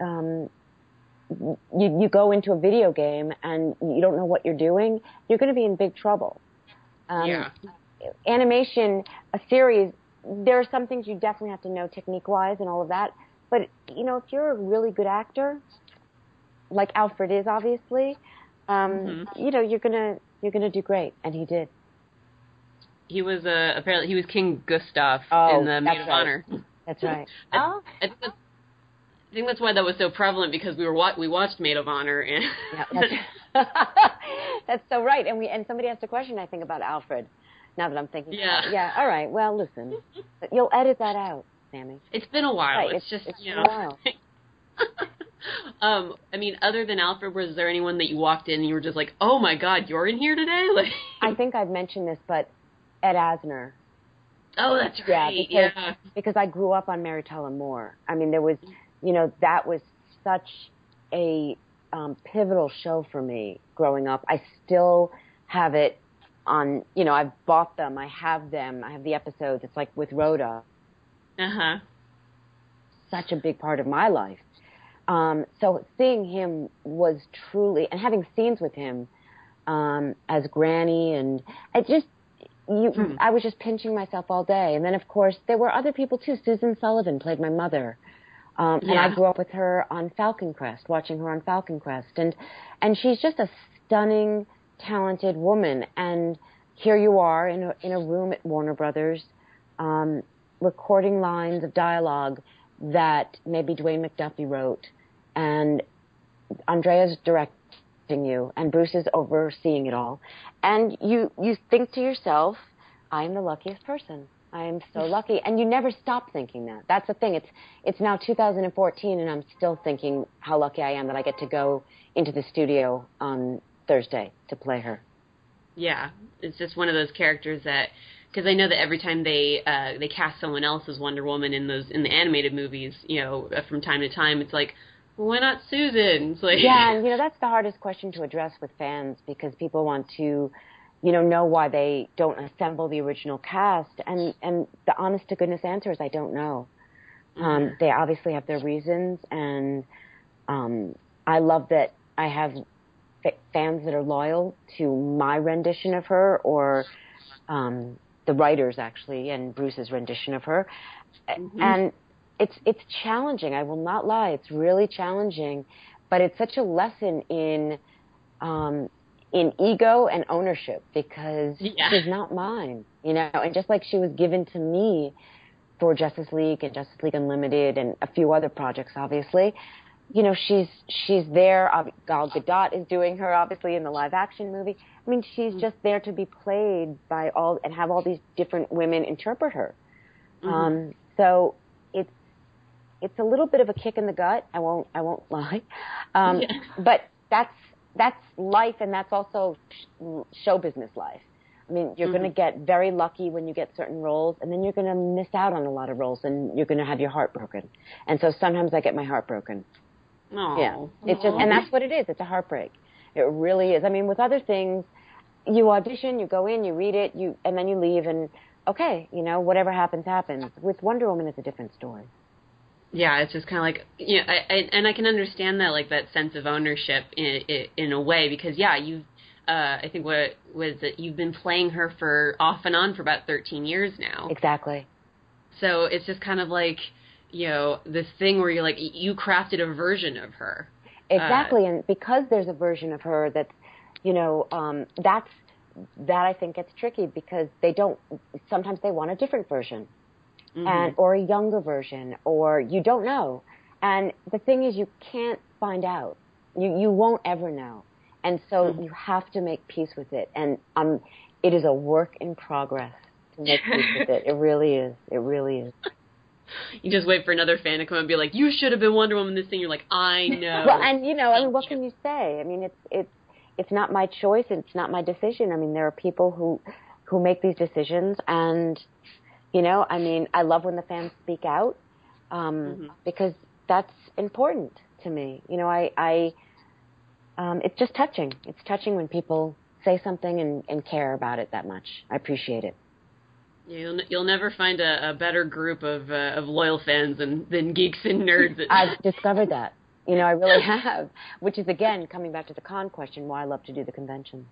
S3: um, you you go into a video game and you don't know what you're doing, you're going to be in big trouble. Um,
S1: yeah.
S3: Animation, a series, there are some things you definitely have to know technique wise and all of that. But you know, if you're a really good actor, like Alfred is obviously, um,
S1: Mhm.
S3: you know, you're gonna you're gonna do great, and he did.
S1: He was uh, apparently he was King Gustav
S3: Oh,
S1: in the Maid of
S3: right.
S1: Honor.
S3: That's right.
S1: I,
S2: Oh.
S1: I think that's, I think that's why that was so prevalent because we were wa- we watched Maid of Honor and
S3: Yeah, that's, that's so right. And we and somebody asked a question I think about Alfred. Now that I'm thinking,
S1: Yeah.
S3: about it. yeah. All right. Well, listen, you'll edit that out, Sammy.
S1: it's been a while.
S3: Right,
S1: it's,
S3: it's-
S1: just
S3: it's
S1: you
S3: been
S1: know.
S3: a while.
S1: um, I mean, other than Alfred, was there anyone that you walked in and you were just like, "Oh my God, you're in here today"? Like,
S3: I think I've mentioned this, but Ed Asner,
S1: oh, that's
S3: Yeah, because-
S1: Yeah,
S3: because I grew up on Mary Tyler Moore. I mean, there was, you know, that was such a um, pivotal show for me growing up. I still have it on, you know, I've bought them, I have them, I have the episodes. It's like with Rhoda,
S1: Uh huh.
S3: such a big part of my life. Um, so seeing him was truly, and having scenes with him um, as Granny, and I just, you,
S1: Hmm.
S3: I was just pinching myself all day. And then, of course, there were other people too. Susan Sullivan played my mother, um, and I grew up with her on Falcon Crest, watching her on Falcon Crest, and and she's just a stunning, talented woman. And here you are in a in a room at Warner Brothers, um, recording lines of dialogue that maybe Dwayne McDuffie wrote, and Andrea's directing you, and Bruce is overseeing it all, and you you think to yourself, "I'm the luckiest person." I am so lucky, and you never stop thinking that. That's the thing. It's it's now 2014, and I'm still thinking how lucky I am that I get to go into the studio on Thursday to play her.
S1: Yeah, it's just one of those characters that because I know that every time they uh, they cast someone else as Wonder Woman in those in the animated movies, you know, uh, from time to time, it's like, why not Susan? It's like,
S3: yeah, and you know that's the hardest question to address with fans because people want to, you know, know why they don't assemble the original cast, and and the honest to goodness answer is I don't know. Um, mm-hmm. Um, they obviously have their reasons, and um, I love that I have f- fans that are loyal to my rendition of her or um, the writers actually and Bruce's rendition of her. Mm-hmm. And it's it's challenging. I will not lie. It's really challenging, but it's such a lesson in um, in ego and ownership because yeah. she's not mine, you know. And just like she was given to me for Justice League and Justice League Unlimited and a few other projects, obviously, you know, she's she's there. Gal Gadot is doing her obviously in the live action movie. I mean, she's mm-hmm. just there to be played by all and have all these different women interpret her. Mm-hmm. Um, so it's it's a little bit of a kick in the gut. I won't I won't lie, um, yeah. but that's that's life, and that's also show business life. I mean, you're mm-hmm. going to get very lucky when you get certain roles, and then you're going to miss out on a lot of roles, and you're going to have your heart broken. And so sometimes I get my heart broken.
S1: Aww.
S3: Yeah, it's just, and that's what it is. It's a heartbreak. It really is. I mean, with other things, you audition, you go in, you read it, you, and then you leave, and okay, you know, whatever happens, happens. With Wonder Woman, it's a different story.
S1: Yeah, it's just kind of like, you know, I, I, and I can understand that, like that sense of ownership in in, in a way, because yeah, you, uh, I think what was it? You've been playing her for off and on for about 13 years now.
S3: Exactly.
S1: So it's just kind of like you know this thing where you're like you crafted a version of her
S3: exactly uh, and because there's a version of her that's you know um that's that i think gets tricky because they don't sometimes they want a different version mm-hmm. and or a younger version or you don't know and the thing is you can't find out you you won't ever know and so mm-hmm. you have to make peace with it and um it is a work in progress to make peace with it it really is it really is
S1: you just wait for another fan to come and be like, "You should have been Wonder Woman." This thing, you're like, "I know."
S3: well, and you know, I mean, what can you say? I mean, it's it's it's not my choice. It's not my decision. I mean, there are people who who make these decisions, and you know, I mean, I love when the fans speak out um, mm-hmm. because that's important to me. You know, I I um, it's just touching. It's touching when people say something and, and care about it that much. I appreciate it.
S1: Yeah, you'll you'll never find a, a better group of uh, of loyal fans than than geeks and nerds.
S3: I've discovered that. You know, I really have. Which is again coming back to the con question, why I love to do the convention.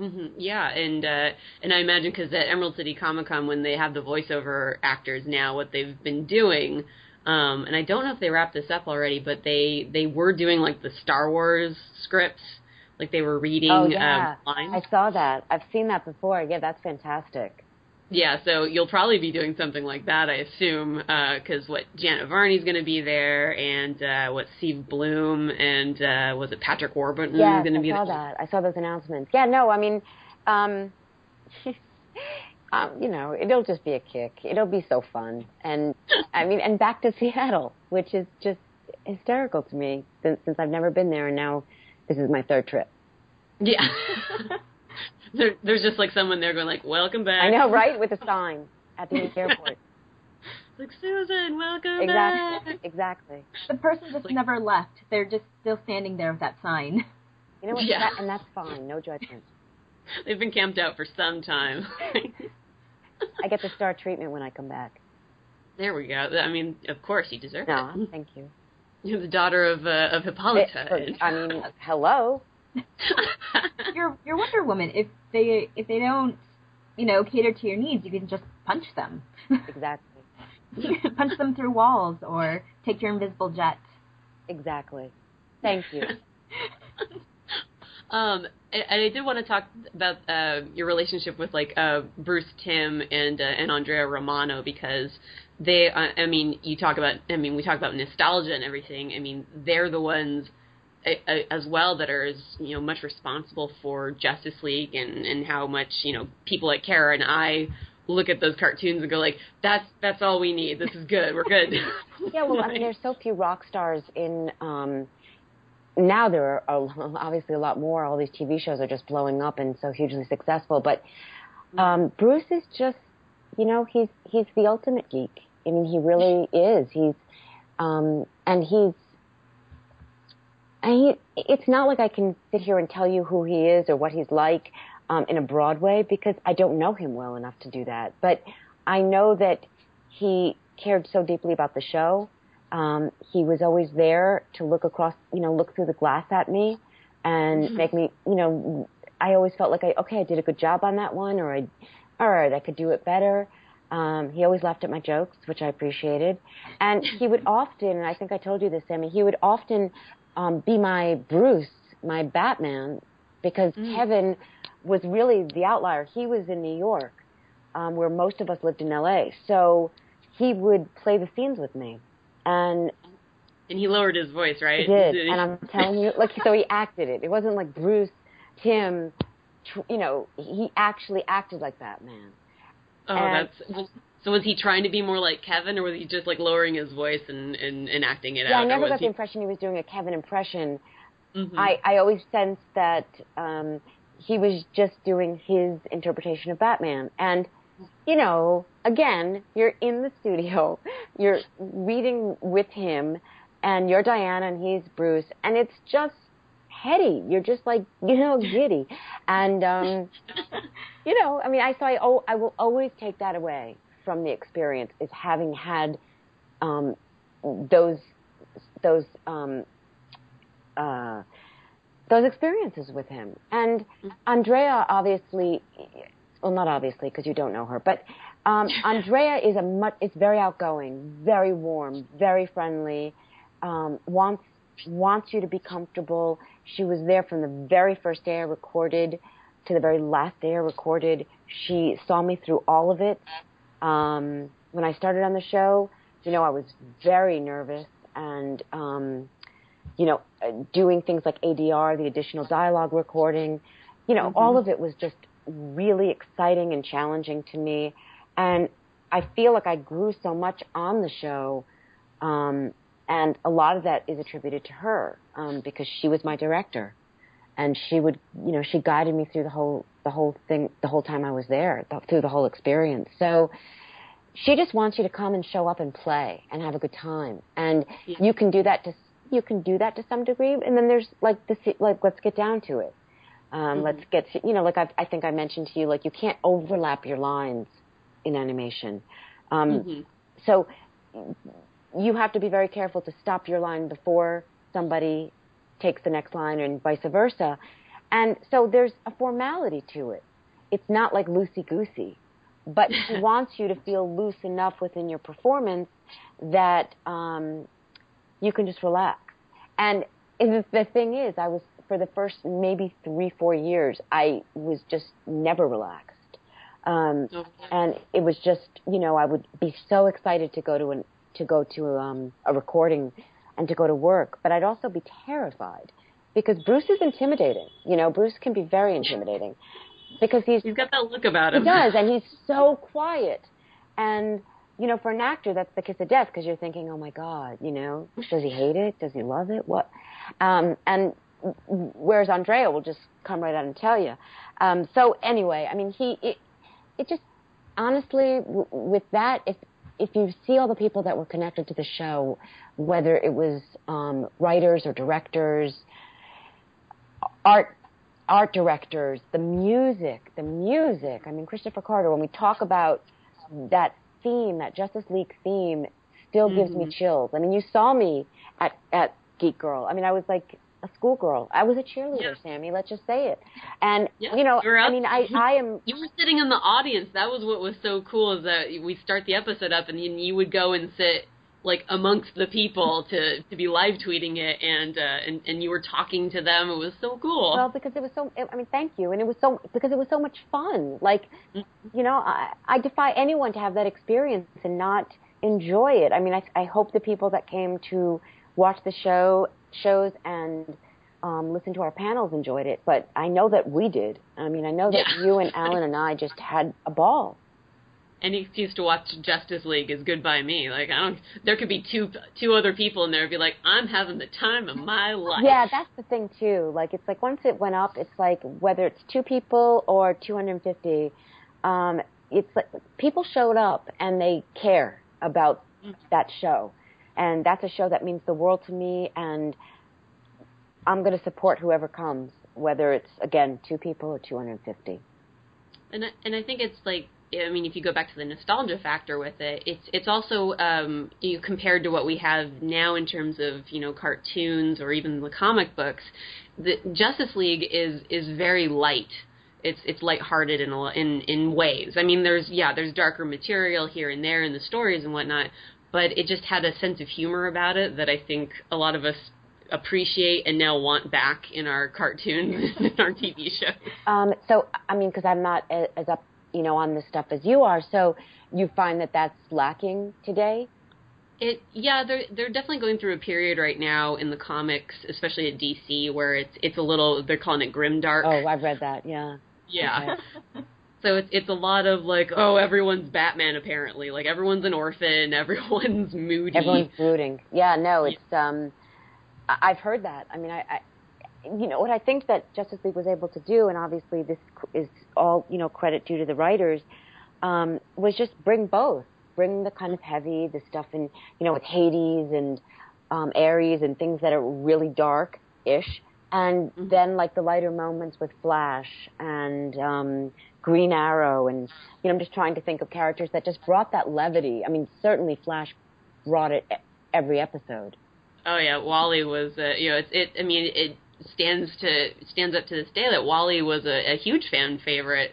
S1: Mm-hmm. Yeah, and uh, and I imagine because at Emerald City Comic Con when they have the voiceover actors now, what they've been doing, um, and I don't know if they wrapped this up already, but they they were doing like the Star Wars scripts, like they were reading
S3: oh, yeah.
S1: um, lines.
S3: I saw that. I've seen that before. Yeah, that's fantastic.
S1: Yeah, so you'll probably be doing something like that, I assume, because uh, what Janet Varney's going to be there, and uh, what Steve Blum, and uh, was it Patrick Warburton
S3: yes,
S1: going to be
S3: there? I saw that. I saw those announcements. Yeah, no, I mean, um, um, you know, it'll just be a kick. It'll be so fun, and I mean, and back to Seattle, which is just hysterical to me since since I've never been there, and now this is my third trip.
S1: Yeah. there, there's just like someone there going like, "Welcome back."
S3: I know, right? With a sign at the airport.
S1: like Susan, welcome
S3: exactly,
S1: back.
S3: Exactly.
S2: The person just like, never left. They're just still standing there with that sign.
S3: You know what? Yeah. That, and that's fine. No judgment.
S1: They've been camped out for some time.
S3: I get the star treatment when I come back.
S1: There we go. I mean, of course, you deserve
S3: no,
S1: it.
S3: thank you.
S1: You're the daughter of uh, of Hippolyta.
S3: It, I mean, hello.
S2: you're you're Wonder Woman. If they if they don't, you know, cater to your needs, you can just punch them.
S3: Exactly.
S2: punch them through walls or take your invisible jet.
S3: Exactly. Thank you.
S1: um, and, I did want to talk about uh, your relationship with like uh, Bruce Timm and uh, and Andrea Romano because they, uh, I mean, you talk about, I mean, we talk about nostalgia and everything. I mean, they're the ones as well that are as you know much responsible for Justice League and and how much you know people like Kara and I look at those cartoons and go like, "That's that's all we need. This is good. We're good."
S3: yeah, well, I mean, there's so few rock stars in. um now there are obviously a lot more. All these TV shows are just blowing up and so hugely successful. But um, Bruce is just, you know, he's he's the ultimate geek. I mean, he really is. He's um, and he's he, it's not like I can sit here and tell you who he is or what he's like um, in a broad way because I don't know him well enough to do that. But I know that he cared so deeply about the show. Um, he was always there to look across, you know, look through the glass at me and mm-hmm. make me, you know, I always felt like I, okay, I did a good job on that one or I, all right, I could do it better. Um, he always laughed at my jokes, which I appreciated. And he would often, and I think I told you this, Sammy, he would often um, be my Bruce, my Batman, because mm. Kevin was really the outlier. He was in New York, um, where most of us lived in L.A. So he would play the scenes with me, and
S1: and he lowered his voice, right?
S3: He did, and I'm telling you, like so he acted it. It wasn't like Bruce, Timm, you know, he actually acted like Batman.
S1: Oh, and, that's so was he trying to be more like Kevin, or was he just like lowering his voice and and, and acting it
S3: yeah,
S1: out?
S3: Yeah, I never got
S1: he...
S3: the impression he was doing a Kevin impression. Mm-hmm. I I always sensed that um, he was just doing his interpretation of Batman, and you know, again, you're in the studio, you're reading with him, and you're Diana and he's Bruce, and it's just heady. You're just like you know giddy, and um, you know, I mean, I so I oh I will always take that away from the experience is having had um, those those um, uh, those experiences with him. And Andrea, obviously, well, not obviously because you don't know her, but um, Andrea is a much, is very outgoing, very warm, very friendly, um, wants wants you to be comfortable. She was there from the very first day I recorded to the very last day I recorded. She saw me through all of it. Um, when I started on the show, you know, I was very nervous and, um, you know, doing things like ADR, the additional dialogue recording, you know, mm-hmm. all of it was just really exciting and challenging to me. And I feel like I grew so much on the show. Um, and a lot of that is attributed to her, um, because she was my director and she would, you know, she guided me through the whole the whole thing the whole time I was there, through the whole experience. So she just wants you to come and show up and play and have a good time, and yeah. you can do that to you can do that to some degree. And then there's like the like let's get down to it. Um, mm-hmm. Let's get to, you know like I've, I think I mentioned to you like you can't overlap your lines in animation. Um, mm-hmm. So you have to be very careful to stop your line before somebody takes the next line and vice versa. And so there's a formality to it. It's not like loosey goosey, but she wants you to feel loose enough within your performance that um, you can just relax. And the thing is, I was for the first maybe three, four years, I was just never relaxed. Um, okay. and it was just, you know, I would be so excited to go to an, to go to um, a recording and to go to work, but I'd also be terrified because Bruce is intimidating. You know, Bruce can be very intimidating because he's
S1: he's got that look about him.
S3: He does, and he's so quiet. And you know, for an actor, that's the kiss of death because you're thinking, oh my god, you know, does he hate it? Does he love it? What? Um, and whereas Andrea will just come right out and tell you. Um, so anyway, I mean, he it, it just honestly w- with that, if if you see all the people that were connected to the show, whether it was um, writers or directors, art art directors, the music, the music. I mean, Kristopher Carter. When we talk about that theme, that Justice League theme, still gives mm-hmm. me chills. I mean, you saw me at at Geek Girl. I mean, I was like a schoolgirl. I was a cheerleader, yeah. Sammy. Let's just say it. And yeah, you know, I mean, I I am.
S1: You were sitting in the audience. That was what was so cool. Is that we start the episode up, and you, you would go and sit like amongst the people to to be live tweeting it, and uh, and and you were talking to them. It was so cool.
S3: Well, because it was so. I mean, thank you, and it was so because it was so much fun. Like, mm-hmm. you know, I I defy anyone to have that experience and not enjoy it. I mean, I I hope the people that came to watch the show shows and um, listen to our panels enjoyed it, but I know that we did. I mean, I know that yeah. you and Alan and I just had a ball.
S1: Any excuse to watch Justice League is good by me. Like I don't. There could be two two other people in there and be like, I'm having the time of my life.
S3: Yeah, that's the thing too. Like it's like once it went up, it's like whether it's two people or 250, um, it's like people showed up and they care about that show, and that's a show that means the world to me, and I'm going to support whoever comes, whether it's again two people or 250.
S1: And I, and I think it's like I mean, if you go back to the nostalgia factor with it, it's it's also um, you compared to what we have now in terms of you know cartoons or even the comic books. The Justice League is is very light. It's it's lighthearted in a, in in ways. I mean, there's yeah, there's darker material here and there in the stories and whatnot, but it just had a sense of humor about it that I think a lot of us appreciate and now want back in our cartoons and our TV shows.
S3: Um, so, I mean, because I'm not as up you know, on this stuff as you are. So you find that that's lacking today?
S1: It yeah, they're they're definitely going through a period right now in the comics, especially at DC, where it's it's a little they're calling it grim dark.
S3: Oh, I've read that. Yeah.
S1: Yeah. Okay. so it's it's a lot of like oh everyone's Batman apparently like everyone's an orphan everyone's moody
S3: everyone's brooding yeah no it's um I've heard that I mean I, I you know what I think that Justice League was able to do, and obviously this is all you know credit due to the writers, um, was just bring both, bring the kind of heavy, the stuff in you know with Hades and um, Ares and things that are really dark ish, and mm-hmm. then like the lighter moments with Flash and um, Green Arrow, and you know I'm just trying to think of characters that just brought that levity. I mean, certainly Flash brought it every episode.
S1: Oh yeah, Wally was uh, you know it's it. I mean it stands to stands up to this day that Wally was a, a huge fan favorite,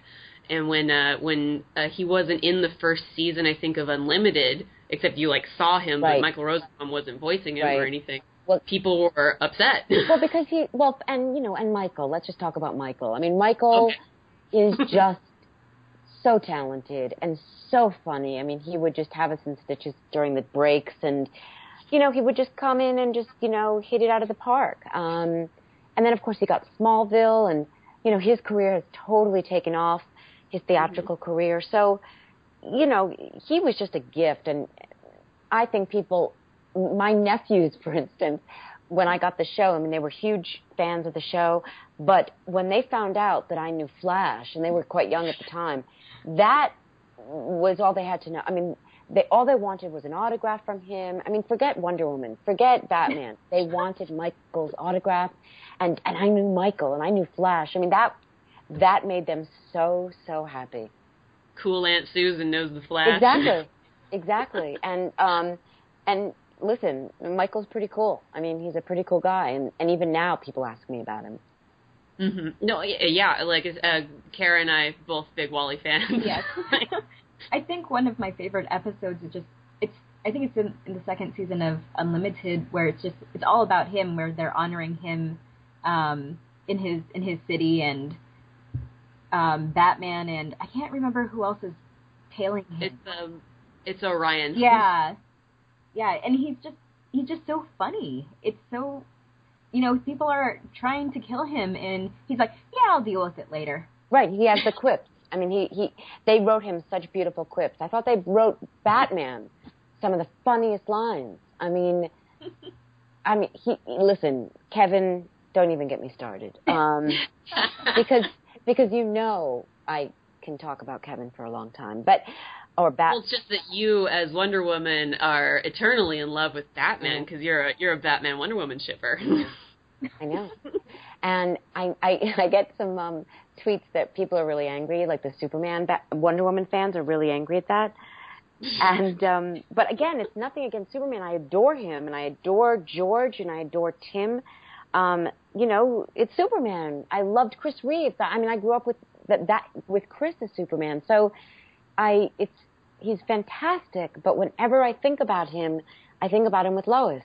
S1: and when uh, when uh, he wasn't in the first season, I think of Unlimited, except you like saw him, right. but Michael Rosenbaum wasn't voicing him right. or anything. Well, people were upset.
S3: well, because he well, and you know, and Michael. Let's just talk about Michael. I mean, Michael okay. is just so talented and so funny. I mean, he would just have us in stitches during the breaks and you know, he would just come in and just, you know, hit it out of the park. Um, and then, of course, he got Smallville, and you know his career has totally taken off, his theatrical mm-hmm. career. So, you know, he was just a gift, and I think people, my nephews, for instance, when I got the show, I mean, they were huge fans of the show, but when they found out that I knew Flash, and they were quite young at the time, that was all they had to know. I mean, they all they wanted was an autograph from him. I mean, forget Wonder Woman, forget Batman. they wanted Michael's autograph, and and I knew Michael and I knew Flash. I mean that that made them so so happy.
S1: Cool Aunt Susan knows the Flash.
S3: Exactly, exactly. And um and listen, Michael's pretty cool. I mean, he's a pretty cool guy, and and even now people ask me about him.
S1: Mm-hmm. No, yeah, like uh, Kara and I both big Wally fans.
S2: Yes. I think one of my favorite episodes is just it's I think it's in, in the second season of Unlimited where it's just it's all about him where they're honoring him um, in his in his city and um, Batman and I can't remember who else is tailing him.
S1: It's um it's Orion.
S2: Yeah. Yeah, and he's just he's just so funny. It's so you know, people are trying to kill him and he's like, Yeah, I'll deal with it later.
S3: Right, he has the quips. I mean, he, he they wrote him such beautiful quips. I thought they wrote Batman some of the funniest lines. I mean, I mean, he listen, Kevin, don't even get me started, um, because because you know I can talk about Kevin for a long time, but or Bat.
S1: Well, it's just that you, as Wonder Woman, are eternally in love with Batman because you're a you're a Batman Wonder Woman shipper.
S3: I know, and I I, I get some um, tweets that people are really angry, like the Superman Wonder Woman fans are really angry at that. and um but again, it's nothing against Superman. I adore him and I adore George and I adore Tim. Um, you know, it's Superman. I loved Chris Reeves. I mean, I grew up with that, that with Chris as Superman. So I it's he's fantastic, but whenever I think about him, I think about him with Lois.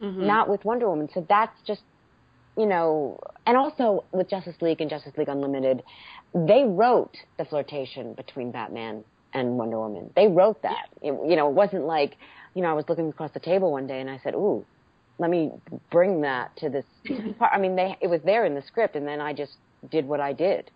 S3: Mm-hmm. Not with Wonder Woman. So that's just you know, and also with Justice League and Justice League Unlimited, they wrote the flirtation between Batman and Wonder Woman. They wrote that. It, you know, it wasn't like, you know, I was looking across the table one day and I said, "Ooh, let me bring that to this." part. I mean, they it was there in the script, and then I just did what I did.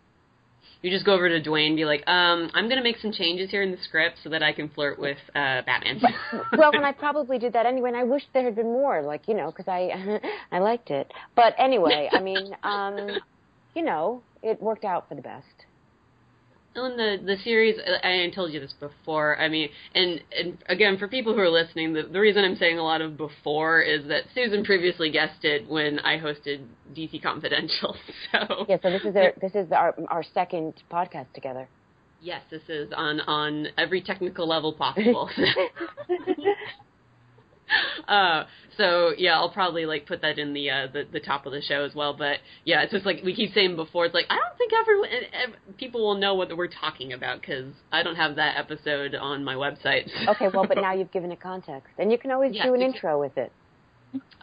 S1: You just go over to Dwayne and be like, um, I'm going to make some changes here in the script so that I can flirt with uh, Batman.
S3: well, and I probably did that anyway, and I wish there had been more, like you know, because I I liked it. But anyway, I mean, um, you know, it worked out for the best.
S1: In the the series, I told you this before. I mean, and and again, for people who are listening, the the reason I'm saying a lot of before is that Susan previously guessed it when I hosted DC Confidential. So
S3: Yeah, so this is our, this is our our second podcast together.
S1: yes, this is on on every technical level possible. uh, so yeah, I'll probably like put that in the, uh, the the top of the show as well. But yeah, it's just like we keep saying before. It's like I don't think everyone ev- people will know what we're talking about because I don't have that episode on my website.
S3: Okay, well, but now you've given it context, and you can always
S1: Yeah,
S3: do an
S1: you-
S3: intro with it.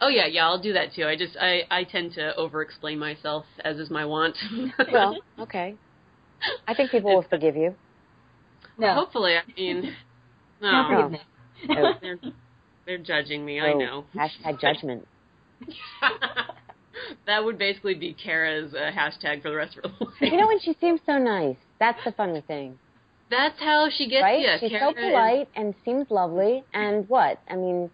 S1: oh yeah, yeah, I'll do that too. I just I I tend to over explain myself as is my want.
S3: Well, okay. I think people will forgive you.
S2: No.
S1: hopefully, I mean,
S2: No
S1: no,
S2: forgiveness.
S1: They're they're judging me. I
S3: Oh,
S1: know.
S3: Hashtag judgment.
S1: that would basically be Kara's uh, hashtag for the rest of her life.
S3: You know, when she seems so nice. That's the funny thing,
S1: That's how she gets
S3: right?
S1: you.
S3: She's
S1: Kara
S3: so
S1: is-
S3: polite and seems lovely. And what? I mean,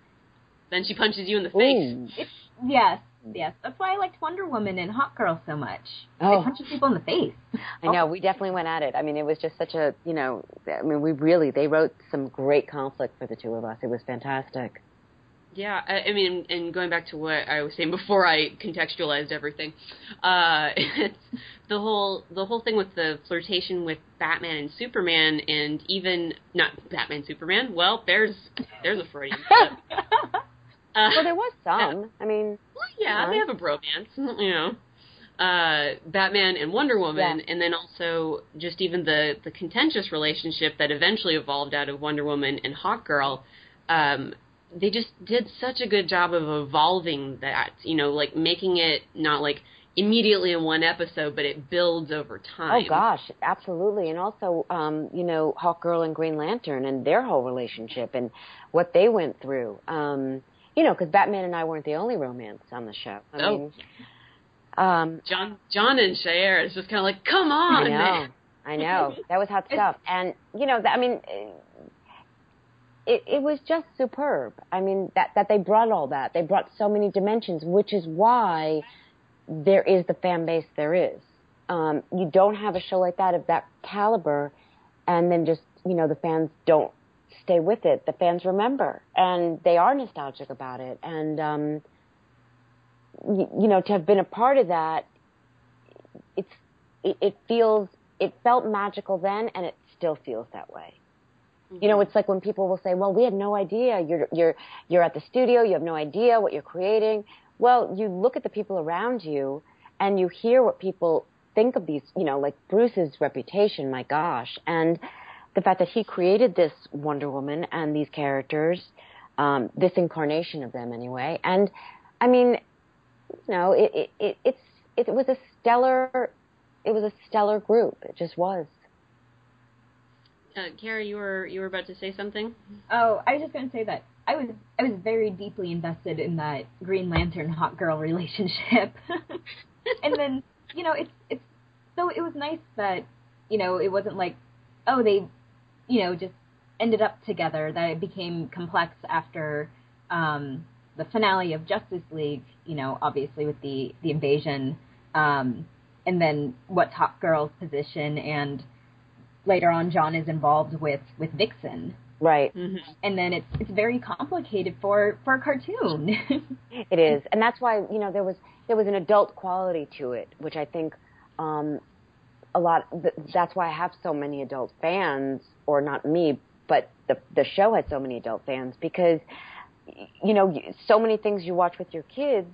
S1: then she punches you in the face.
S2: It's yes, yes. That's why I liked Wonder Woman and Hawkgirl so much.
S3: Oh.
S2: They punches people in the face.
S3: I know. We definitely went at it. I mean, it was just such a, you know, I mean, we really, they wrote some great conflict for the two of us. It was fantastic.
S1: Yeah, I, I mean, and going back to what I was saying before I contextualized everything, uh, it's the whole the whole thing with the flirtation with Batman and Superman, and even not Batman Superman. Well, there's there's a Freudian slip. Uh,
S3: Well, there was some. I mean,
S1: Well, yeah, they have a bromance, you know. Uh, Batman and Wonder Woman,
S3: Yeah.
S1: and then also just even the the contentious relationship that eventually evolved out of Wonder Woman and Hawk Girl. Um, they just did such a good job of evolving that, you know, like making it not like immediately in one episode, but it builds over time.
S3: oh gosh, absolutely. And also, um, you know, Hawk Girl and Green Lantern and their whole relationship and what they went through. Um, you know, because Batman and I weren't the only romance on the show. I
S1: Oh.
S3: mean, um,
S1: John John and Shayera is just kind of like, come on,
S3: I know.
S1: man.
S3: I know. That was hot stuff. And, you know, I mean, it, it was just superb. I mean, that, that they brought all that. They brought so many dimensions, which is why there is the fan base there is. Um, you don't have a show like that of that caliber and then just, you know, the fans don't stay with it. The fans remember and they are nostalgic about it. And, um, you, you know, to have been a part of that, it's, it, it feels, it felt magical then and it still feels that way. You know, it's like when people will say, "Well, we had no idea. You're you're you're at the studio. You have no idea what you're creating." Well, you look at the people around you, and you hear what people think of these. You know, like Bruce's reputation. My gosh, and the fact that he created this Wonder Woman and these characters, um, this incarnation of them anyway. And I mean, you know, it it, it it's it was a stellar, it was a stellar group. It just was.
S1: Uh, Kara, you were you were about to say something.
S2: Oh, I was just gonna say that I was I was very deeply invested in that Green Lantern Hawkgirl relationship, and then you know it's it's so it was nice that you know it wasn't like oh they you know just ended up together that it became complex after um, the finale of Justice League you know obviously with the the invasion um, and then what's Hawkgirl's position and later on John is involved with with Vixen
S3: Right.
S1: Mm-hmm.
S2: and then it's it's very complicated for for a cartoon.
S3: It is, and that's why you know there was there was an adult quality to it, which I think um, a lot. That's why I have so many adult fans, or not me, but the the show had so many adult fans because you know so many things you watch with your kids.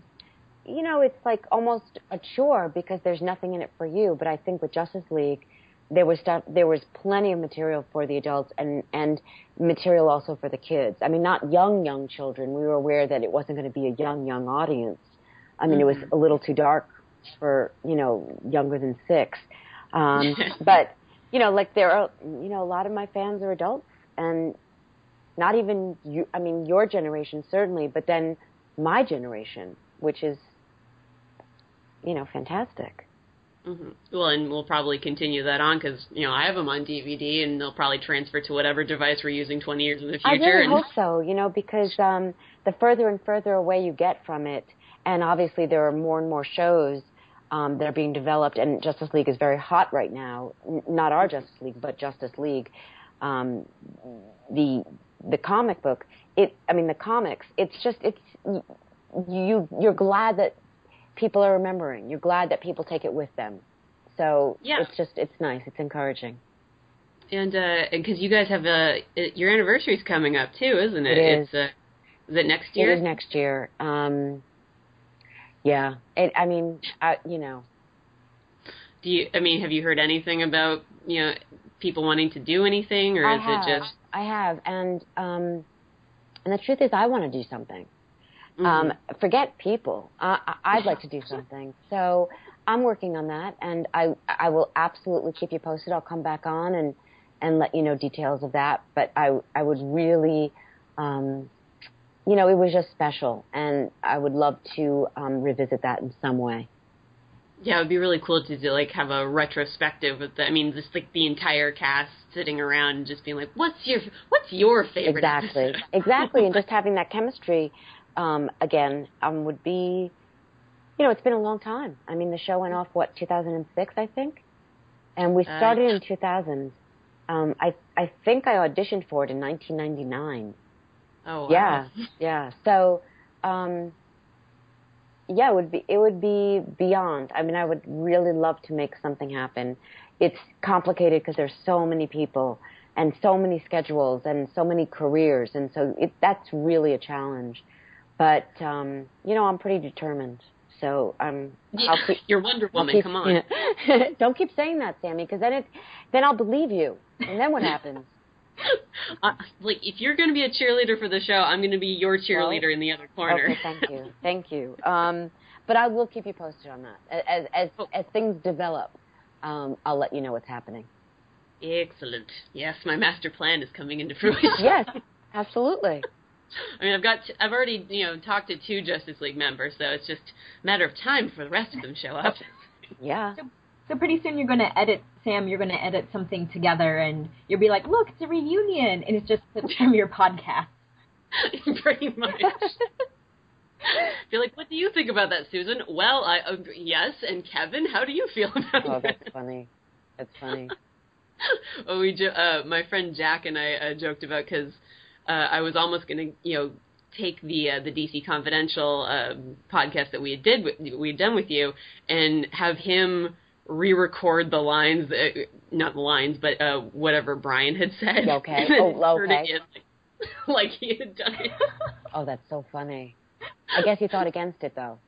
S3: You know, it's like almost a chore because there's nothing in it for you. But I think with Justice League, there was stuff. There was plenty of material for the adults and and material also for the kids. I mean, not young young children. We were aware that it wasn't going to be a young young audience. I mean, it was a little too dark for you know younger than six. Um, but you know, like there are you know a lot of my fans are adults and not even you. I mean, your generation certainly, but then my generation, which is you know fantastic.
S1: Mm-hmm. Well, and we'll probably continue that on because you know I have them on DVD, and they'll probably transfer to whatever device we're using 20 years in the future.
S3: I really
S1: and...
S3: hope so. You know, because um, the further and further away you get from it, and obviously there are more and more shows um, that are being developed, and Justice League is very hot right now. N- not our Justice League, but Justice League, um, the the comic book. It, I mean, the comics. It's just it's you. You're glad that people are remembering. You're glad that people take it with them. So
S1: yeah.
S3: it's just it's nice. It's encouraging.
S1: And because uh, you guys have a your anniversary's coming up too, isn't it?
S3: It is.
S1: It's, uh, is it next year?
S3: It is next year. Um, yeah. It, I mean, I, you know.
S1: Do you? I mean, have you heard anything about you know people wanting to do anything, or
S3: I
S1: is
S3: have,
S1: it just?
S3: I have, and um, and the truth is, I want to do something.
S1: Mm-hmm.
S3: Um, forget people. I, I'd like to do something. So I'm working on that, and I I will absolutely keep you posted. I'll come back on and and let you know details of that. But I I would really, um, you know, it was just special, and I would love to um, revisit that in some way.
S1: Yeah, it would be really cool to do, like have a retrospective with the. I mean, just like the entire cast sitting around and just being like, "What's your What's your favorite?"
S3: Exactly, exactly, and just having that chemistry um, again um, would be. You know, it's been a long time. I mean, the show went off what 2006, I think, and we started uh, in 2000. Um, I I think I auditioned for it in 1999.
S1: Oh wow.
S3: Yeah, yeah. So, um, yeah, it would be it would be beyond. I mean, I would really love to make something happen. It's complicated because there's so many people and so many schedules and so many careers, and so it, that's really a challenge. But um, you know, I'm pretty determined. So I'm.
S1: yeah,
S3: keep,
S1: you're Wonder Woman.
S3: Keep,
S1: come on.
S3: Yeah. Don't keep saying that, Sammy, because then it then I'll believe you, and then what happens?
S1: Uh, like if you're going to be a cheerleader for the show, I'm going to be your cheerleader well, in the other corner.
S3: Okay, thank you, thank you. Um, but I will keep you posted on that as as
S1: oh.
S3: as things develop. Um, I'll let you know what's happening.
S1: Excellent. Yes, my master plan is coming into fruition.
S3: yes, absolutely.
S1: I mean, I've got to, I've already you know talked to two Justice League members, so it's just a matter of time before the rest of them show up.
S3: Yeah.
S2: So, so pretty soon you're going to edit Sam. You're going to edit something together, and you'll be like, "Look, it's a reunion," and it's just from your podcast.
S1: Pretty much. Be like, what do you think about that, Susan? Well, I uh, yes, and Kevin, how do you feel about it?
S3: oh,
S1: it?
S3: that's funny. That's funny.
S1: oh, we jo- uh, my friend Jack and I uh, joked about because uh, I was almost going to, you know, take the uh, the DC Confidential uh, podcast that we had did we had done with you and have him re-record the lines, that, not the lines, but uh, whatever Brian had said.
S3: Okay. Oh, okay.
S1: In, like, like he had done it.
S3: oh, that's so funny. I guess you thought against it though.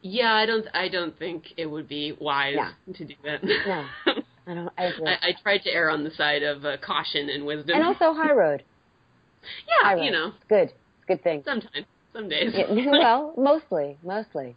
S1: Yeah, I don't. I don't think it would be wise
S3: yeah.
S1: to do that.
S3: No, I don't. I.
S1: I, I tried to err on the side of uh, caution and wisdom,
S3: and also high road.
S1: Yeah, you know,
S3: it's good. It's a good thing.
S1: Sometimes, some days.
S3: Yeah, well, mostly, mostly.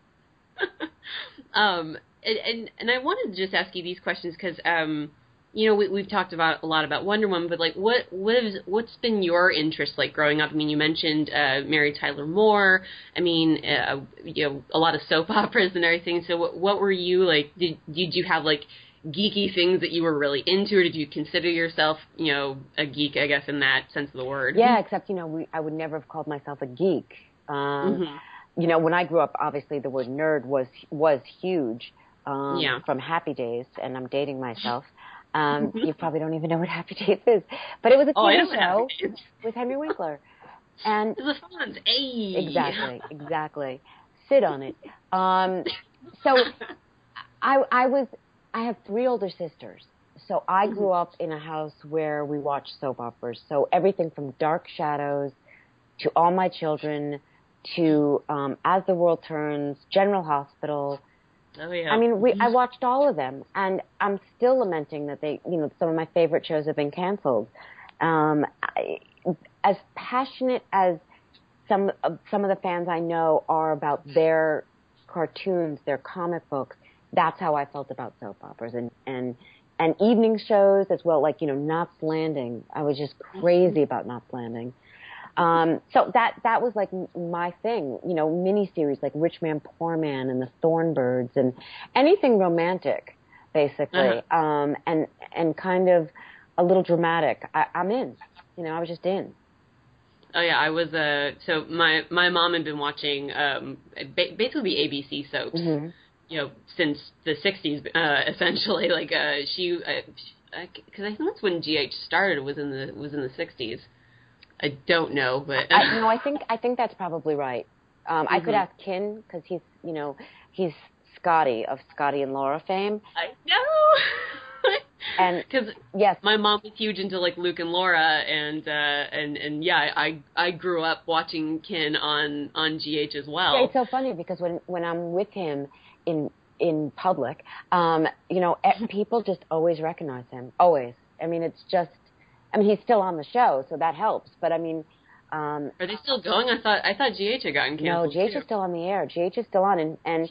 S1: um, and, and and I wanted to just ask you these questions because um, you know, we, we've talked about a lot about Wonder Woman, but like, what what is what's been your interest like growing up? I mean, you mentioned uh, Mary Tyler Moore. I mean, uh, you know, a lot of soap operas and everything. So, what what were you like? Did did you have like geeky things that you were really into, or did you consider yourself, you know, a geek? I guess in that sense of the word.
S3: Yeah, except you know, we I would never have called myself a geek. Um,
S1: mm-hmm.
S3: You know, when I grew up, obviously the word nerd was was huge. Um,
S1: yeah.
S3: From Happy Days, and I'm dating myself. Um, you probably don't even know what Happy Days is, but it was a
S1: oh,
S3: show with Henry Winkler, and
S1: the Fonz. Hey.
S3: Exactly, exactly. Sit on it. Um, so, I I was I have three older sisters, so I grew
S1: Mm-hmm.
S3: up in a house where we watched soap operas. So everything from Dark Shadows to All My Children to um, As the World Turns, General Hospital.
S1: Oh yeah.
S3: I mean, we I watched all of them, and I'm still lamenting that they, you know, some of my favorite shows have been canceled. Um, I, as passionate as some of some of the fans I know are about their cartoons, their comic books, that's how I felt about soap operas and and and evening shows as well, like you know, Knots Landing. I was just crazy about Knots Landing. Um, so that that was like my thing, you know, miniseries like Rich Man Poor Man and the Thornbirds and anything romantic, basically,
S1: Uh-huh.
S3: um, and and kind of a little dramatic. I, I'm in, you know, I was just in.
S1: Oh yeah, I was uh so my my mom had been watching um ba- basically ABC soaps,
S3: hmm
S1: you know, since the 60s uh essentially like uh she uh, cuz I think that's when GH started was in the was in the 60s. I don't know, but
S3: I, no, I think I think that's probably right. Um, I could
S1: Mhm.
S3: ask Kin because he's, you know, he's Scotty of Scotty and Laura fame.
S1: I know.
S3: And-
S1: cuz
S3: Yes,
S1: my mom was huge into like Luke and Laura and uh and and yeah, I I grew up watching Kin on on GH as well.
S3: Yeah, it's so funny because when when I'm with him in in public, um, you know, e- people just always recognize him. Always. I mean, it's just. I mean, he's still on the show, so that helps. But I mean, um,
S1: Are they still going? I thought I thought GH had gotten canceled. no.
S3: GH
S1: too.
S3: is still on the air. GH is still on, and and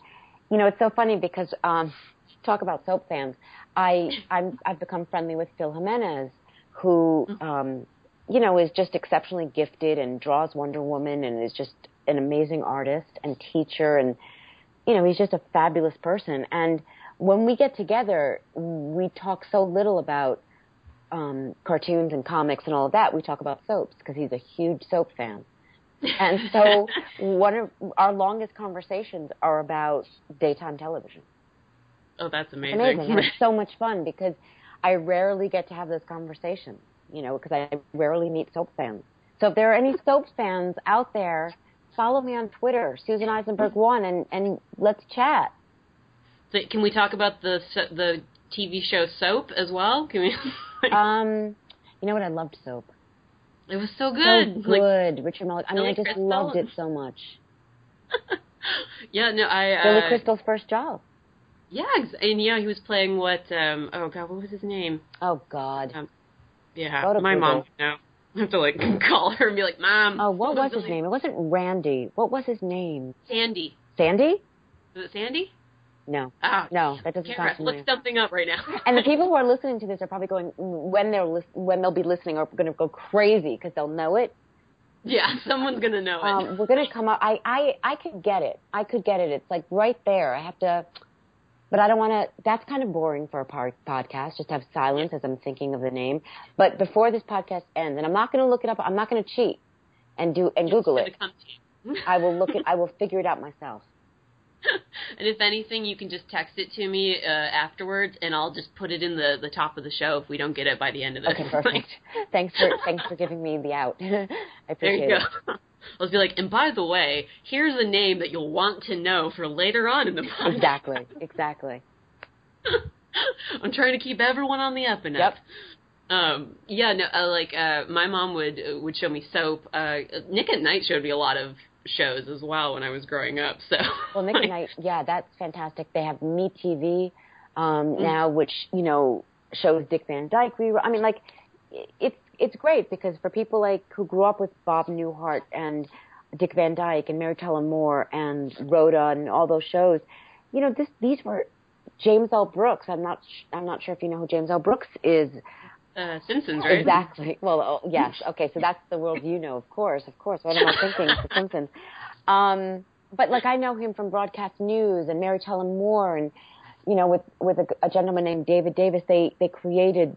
S3: you know, it's so funny because um, talk about soap fans. I I'm I've become friendly with Phil Jimenez, who um, you know is just exceptionally gifted and draws Wonder Woman and is just an amazing artist and teacher and you know he's just a fabulous person. And when we get together, we talk so little about um, cartoons and comics and all of that. We talk about soaps because he's a huge soap fan. And so one of our longest conversations are about daytime television.
S1: Oh, that's
S3: It's
S1: amazing.
S3: amazing. And it's so much fun because I rarely get to have those conversations, you know, because I rarely meet soap fans. So if there are any soap fans out there, follow me on Twitter, Susan Eisenberg one, and and let's chat.
S1: So can we talk about the the TV show Soap as well? Can we?
S3: Um, you know what? I loved soap.
S1: it was so good.
S3: So
S1: Like,
S3: good, Richard Mulligan. I mean, I just
S1: Crystal.
S3: loved it so much.
S1: yeah, no, I. Uh,
S3: Billy Crystal's first job.
S1: Yeah, and yeah, he was playing what? um Oh God, what was his name?
S3: Oh God.
S1: Um, Yeah, my
S3: Google.
S1: mom. No, I have to like call her and be like, Mom.
S3: Oh, what was his name? It wasn't Randy. What was his name?
S1: Sandy.
S3: Sandy?
S1: Was it Sandy?
S3: No,
S1: Ah,
S3: no, that doesn't
S1: Kara,
S3: sound familiar.
S1: look something up right now.
S3: And the people who are listening to this are probably going when they're lis- when they'll be listening are going to go crazy because they'll know it.
S1: yeah, someone's gonna know it.
S3: Um, we're going to come up. I I I could get it. I could get it. It's like right there. I have to, but I don't want to. That's kind of boring for a par- podcast. Just have silence as I'm thinking of the name. But before this podcast ends, and I'm not going to look it up. I'm not going to cheat and do and Google it.
S1: gonna come to you.
S3: I will look it. I will figure it out myself.
S1: and if anything, you can just text it to me uh, afterwards, and I'll just put it in the the top of the show if we don't get it by the end of this.
S3: Okay, perfect. thanks for thanks for giving me the out. I
S1: there
S3: appreciate
S1: you
S3: it.
S1: I'll be like, and by the way, here's a name that you'll want to know for later on in the podcast.
S3: Exactly, exactly.
S1: I'm trying to keep everyone on the up and up. Um, yeah, no, uh, like uh, my mom would would show me soap. Uh, Nick at Night showed me a lot of shows as well when I was growing up. So
S3: Well, Nick at Night, yeah, that's fantastic. They have Me TV um,
S1: Mm.
S3: now, which you know shows Dick Van Dyke. We, were, I mean, like it's it's great because for people like who grew up with Bob Newhart and Dick Van Dyke and Mary Tyler Moore and Rhoda and all those shows, you know, this these were James L. Brooks. I'm not sh- I'm not sure if you know who James L. Brooks is.
S1: uh, Simpsons, right?
S3: Exactly. Well, oh, yes. Okay, so that's the world you know, of course, of course. What am I thinking? The Simpsons. Um, but like I know him from broadcast news and Mary Tyler Moore, and you know, with with a, a gentleman named David Davis, they they created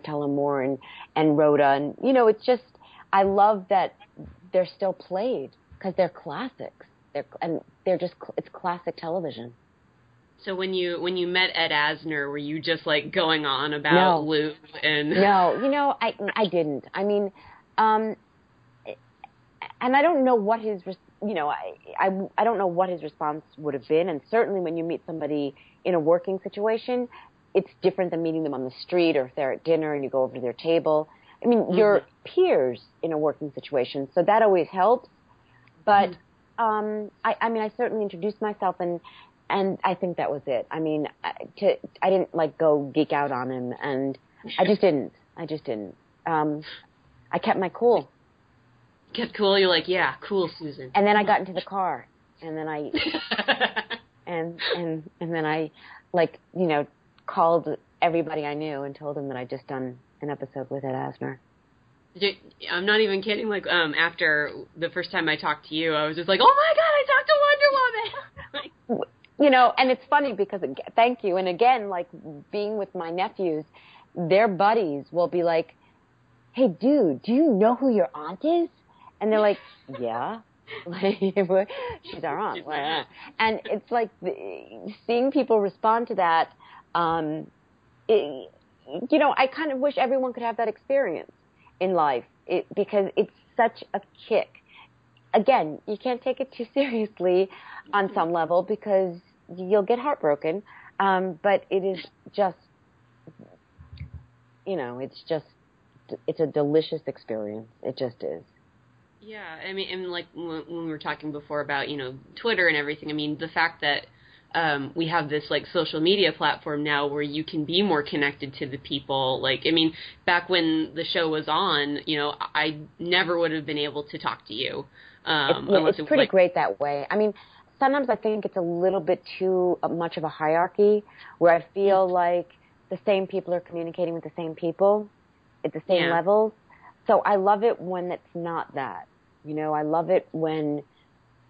S3: Tyler Moore and and Rhoda, and you know, it's just I love that they're still played because they're classics. They're and they're just it's classic television.
S1: So when you when you met Ed Asner, were you just like going on about
S3: No.
S1: Lou and
S3: No, you know, I I didn't. I mean, um, and I don't know what his, you know, I, I I don't know what his response would have been. And certainly, when you meet somebody in a working situation, it's different than meeting them on the street or if they're at dinner and you go over to their table. I mean, you're peers in a working situation, so that always helps. But um, I, I mean, I certainly introduced myself and. And I think that was it. I mean, I- to, I didn't like go geek out on him, and I just didn't. I just didn't. Um, I kept my cool,
S1: Kept cool? You're like, yeah, cool, Susan.
S3: and then I got into the car, and then I and and and then I, like you know, called everybody I knew and told them that I'd just done an episode with Ed Asner.
S1: I'm not even kidding. Like, um, after the first time I talked to you, I was just like, "Oh my god, I talked to Wonder Woman!"
S3: you know, and it's funny because thank you. And again, like being with my nephews, their buddies will be like, "Hey, dude, do you know who your aunt is?" And they're like, "Yeah." Like, she's our aunt. and it's like seeing people respond to that. Um, it, you know, I kind of wish everyone could have that experience in life it, because it's such a kick. Again, you can't take it too seriously on some level because you'll get heartbroken. Um, but it is just, you know, it's just, it's a delicious experience. It just is.
S1: Yeah, I mean, and like when we were talking before about you know Twitter and everything. I mean, the fact that um, we have this like social media platform now where you can be more connected to the people. Like, I mean, back when the show was on, you know, I never would have been able to talk to you. Um,
S3: it's, it's pretty like, great that way. I mean, sometimes I think it's a little bit too uh, much of a hierarchy where I feel mm-hmm. like the same people are communicating with the same people at the same yeah. levels. So I love it when it's not that. You know, I love it when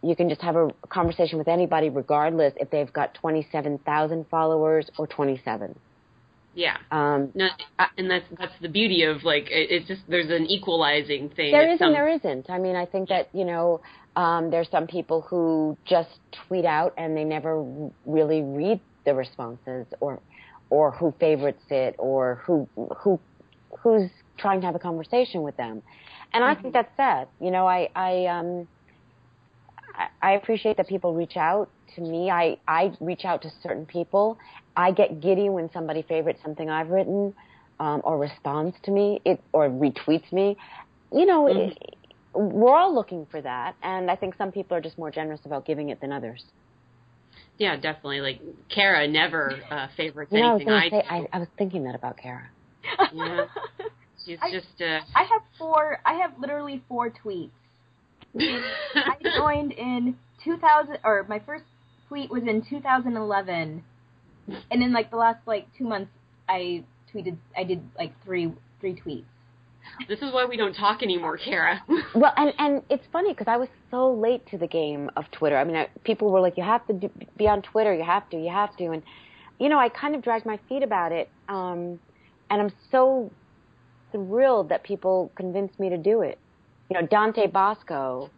S3: you can just have a conversation with anybody regardless if they've got 27,000 followers or 27.
S1: Yeah. Um, no, and that's that's the beauty of like it, it's just there's an equalizing thing.
S3: There isn't. Some... There isn't. I mean, I think that you know um, there's some people who just tweet out and they never really read the responses or or who favorites it or who who who's trying to have a conversation with them. And mm-hmm. I think mm-hmm. that's sad. You know, I I um I appreciate that people reach out to me. I, I reach out to certain people. I get giddy when somebody favorites something I've written um, or responds to me it, or retweets me. You know, mm-hmm. it, we're all looking for that, and I think some people are just more generous about giving it than others.
S1: Yeah, definitely. Like Kara never uh, favorites you know, anything
S3: I,
S1: I
S3: say, I, I was thinking that about Kara.
S1: yeah, she's
S2: I,
S1: just. Uh,
S2: I have four. I have literally four tweets I joined in 2000, or my first tweet was in 2011, and in like the last like two months, I tweeted, I did like three three tweets.
S1: This is why we don't talk anymore, Kara.
S3: well, and and it's funny because I was so late to the game of Twitter. I mean, I, people were like, "You have to do, be on Twitter. You have to. You have to." And you know, I kind of dragged my feet about it, um, and I'm so thrilled that people convinced me to do it you know, Dante Bosco.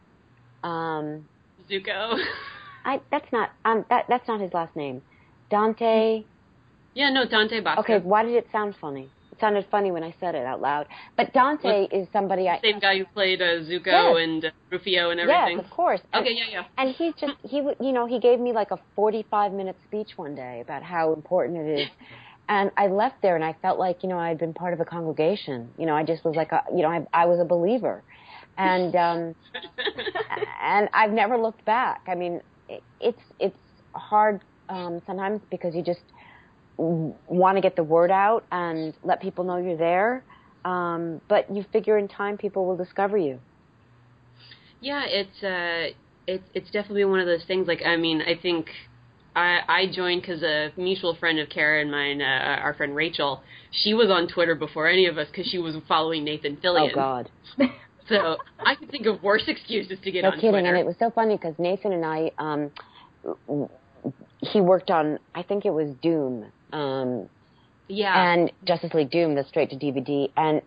S3: Um,
S1: Zuko.
S3: I that's not um that that's not his last name. Dante.
S1: Yeah, no, Dante Bosco.
S3: Okay, why did it sound funny? It sounded funny when I said it out loud. But Dante is somebody I
S1: same guy who played uh, Zuko yes. and uh, Rufio and everything.
S3: Yes, of course.
S1: Okay, and, yeah, yeah.
S3: And he just he you know he gave me like a forty five minute speech one day about how important it is. And I left there and I felt like, you know, I had been part of a congregation. You know, I just was like, a, you know, I, I was a believer and um, and I've never looked back. I mean, it's it's hard um, sometimes because you just want to get the word out and let people know you're there. Um, but you figure in time people will discover you.
S1: Yeah, it's uh, it's it's definitely one of those things. Like, I mean, I think I, I joined because a mutual friend of Kara and mine, uh, our friend Rachel, she was on Twitter before any of us because she was following Nathan Fillion.
S3: Oh God.
S1: So I could think of worse excuses to get
S3: no
S1: on
S3: kidding.
S1: Twitter.
S3: And it was so funny because Nathan and I, um, he worked on, I think it was Doom. Um,
S1: yeah.
S3: And Justice League Doom, the straight to DVD. And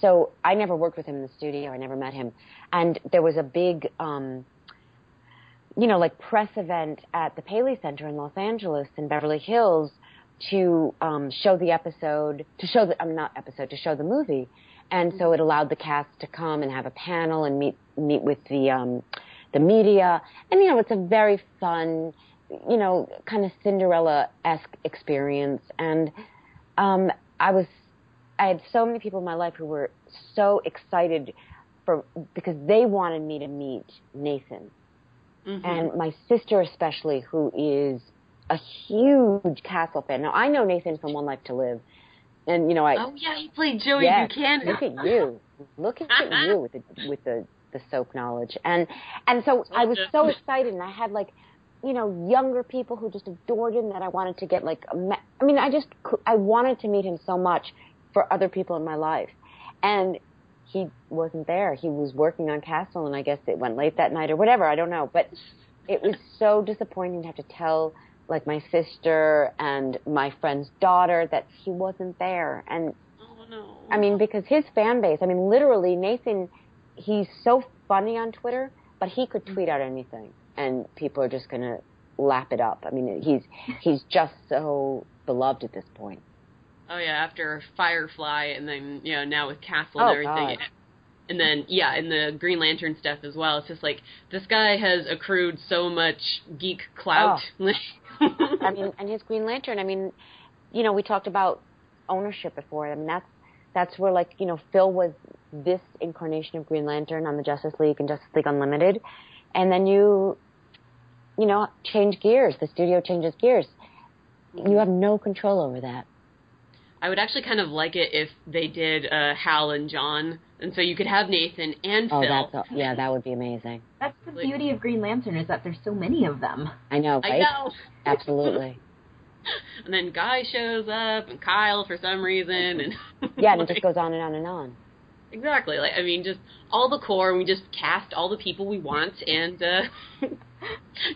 S3: so I never worked with him in the studio. I never met him. And there was a big, um, you know, like press event at the Paley Center in Los Angeles in Beverly Hills to um, show the episode, to show the, I'm not episode, to show the movie and so it allowed the cast to come and have a panel and meet meet with the um, the media. And you know, it's a very fun, you know, kind of Cinderella esque experience. And um, I was, I had so many people in my life who were so excited for because they wanted me to meet Nathan. Mm-hmm. And my sister especially, who is a huge Castle fan. Now I know Nathan from One Life to Live, and you know, I
S1: oh yeah, you played Joey
S3: yes,
S1: Buchanan.
S3: Look at you, look at you with the with the the soap knowledge, and and so I was so excited, and I had like, you know, younger people who just adored him that I wanted to get like, I mean, I just I wanted to meet him so much for other people in my life, and he wasn't there. He was working on Castle, and I guess it went late that night or whatever. I don't know, but it was so disappointing to have to tell like my sister and my friend's daughter that he wasn't there. And
S1: Oh no.
S3: I mean, because his fan base, I mean, literally, Nathan, he's so funny on Twitter, but he could tweet out anything, and people are just going to lap it up. I mean, he's he's just so beloved at this point.
S1: Oh yeah, after Firefly, and then you know now with Castle
S3: Oh,
S1: and everything,
S3: God.
S1: and then yeah, and the Green Lantern stuff as well. It's just like this guy has accrued so much geek clout. Oh.
S3: I mean, and his Green Lantern. I mean, you know, we talked about ownership before. I mean, that's that's where like you know Phil was this incarnation of Green Lantern on the Justice League and Justice League Unlimited, and then you, you know, change gears. The studio changes gears. You have no control over that.
S1: I would actually kind of like it if they did uh, Hal and John, and so you could have Nathan and
S3: Oh,
S1: Phil.
S3: that's a, yeah, that would be amazing.
S2: That's the
S1: Like-
S2: beauty of Green Lantern is that there's so many of them.
S3: I know,
S1: I know.
S3: Absolutely.
S1: And then Guy shows up, and Kyle for some reason, and
S3: Yeah, and it just goes on and on and on.
S1: exactly. Like I mean, just all the core. and We just cast all the people we want, and uh,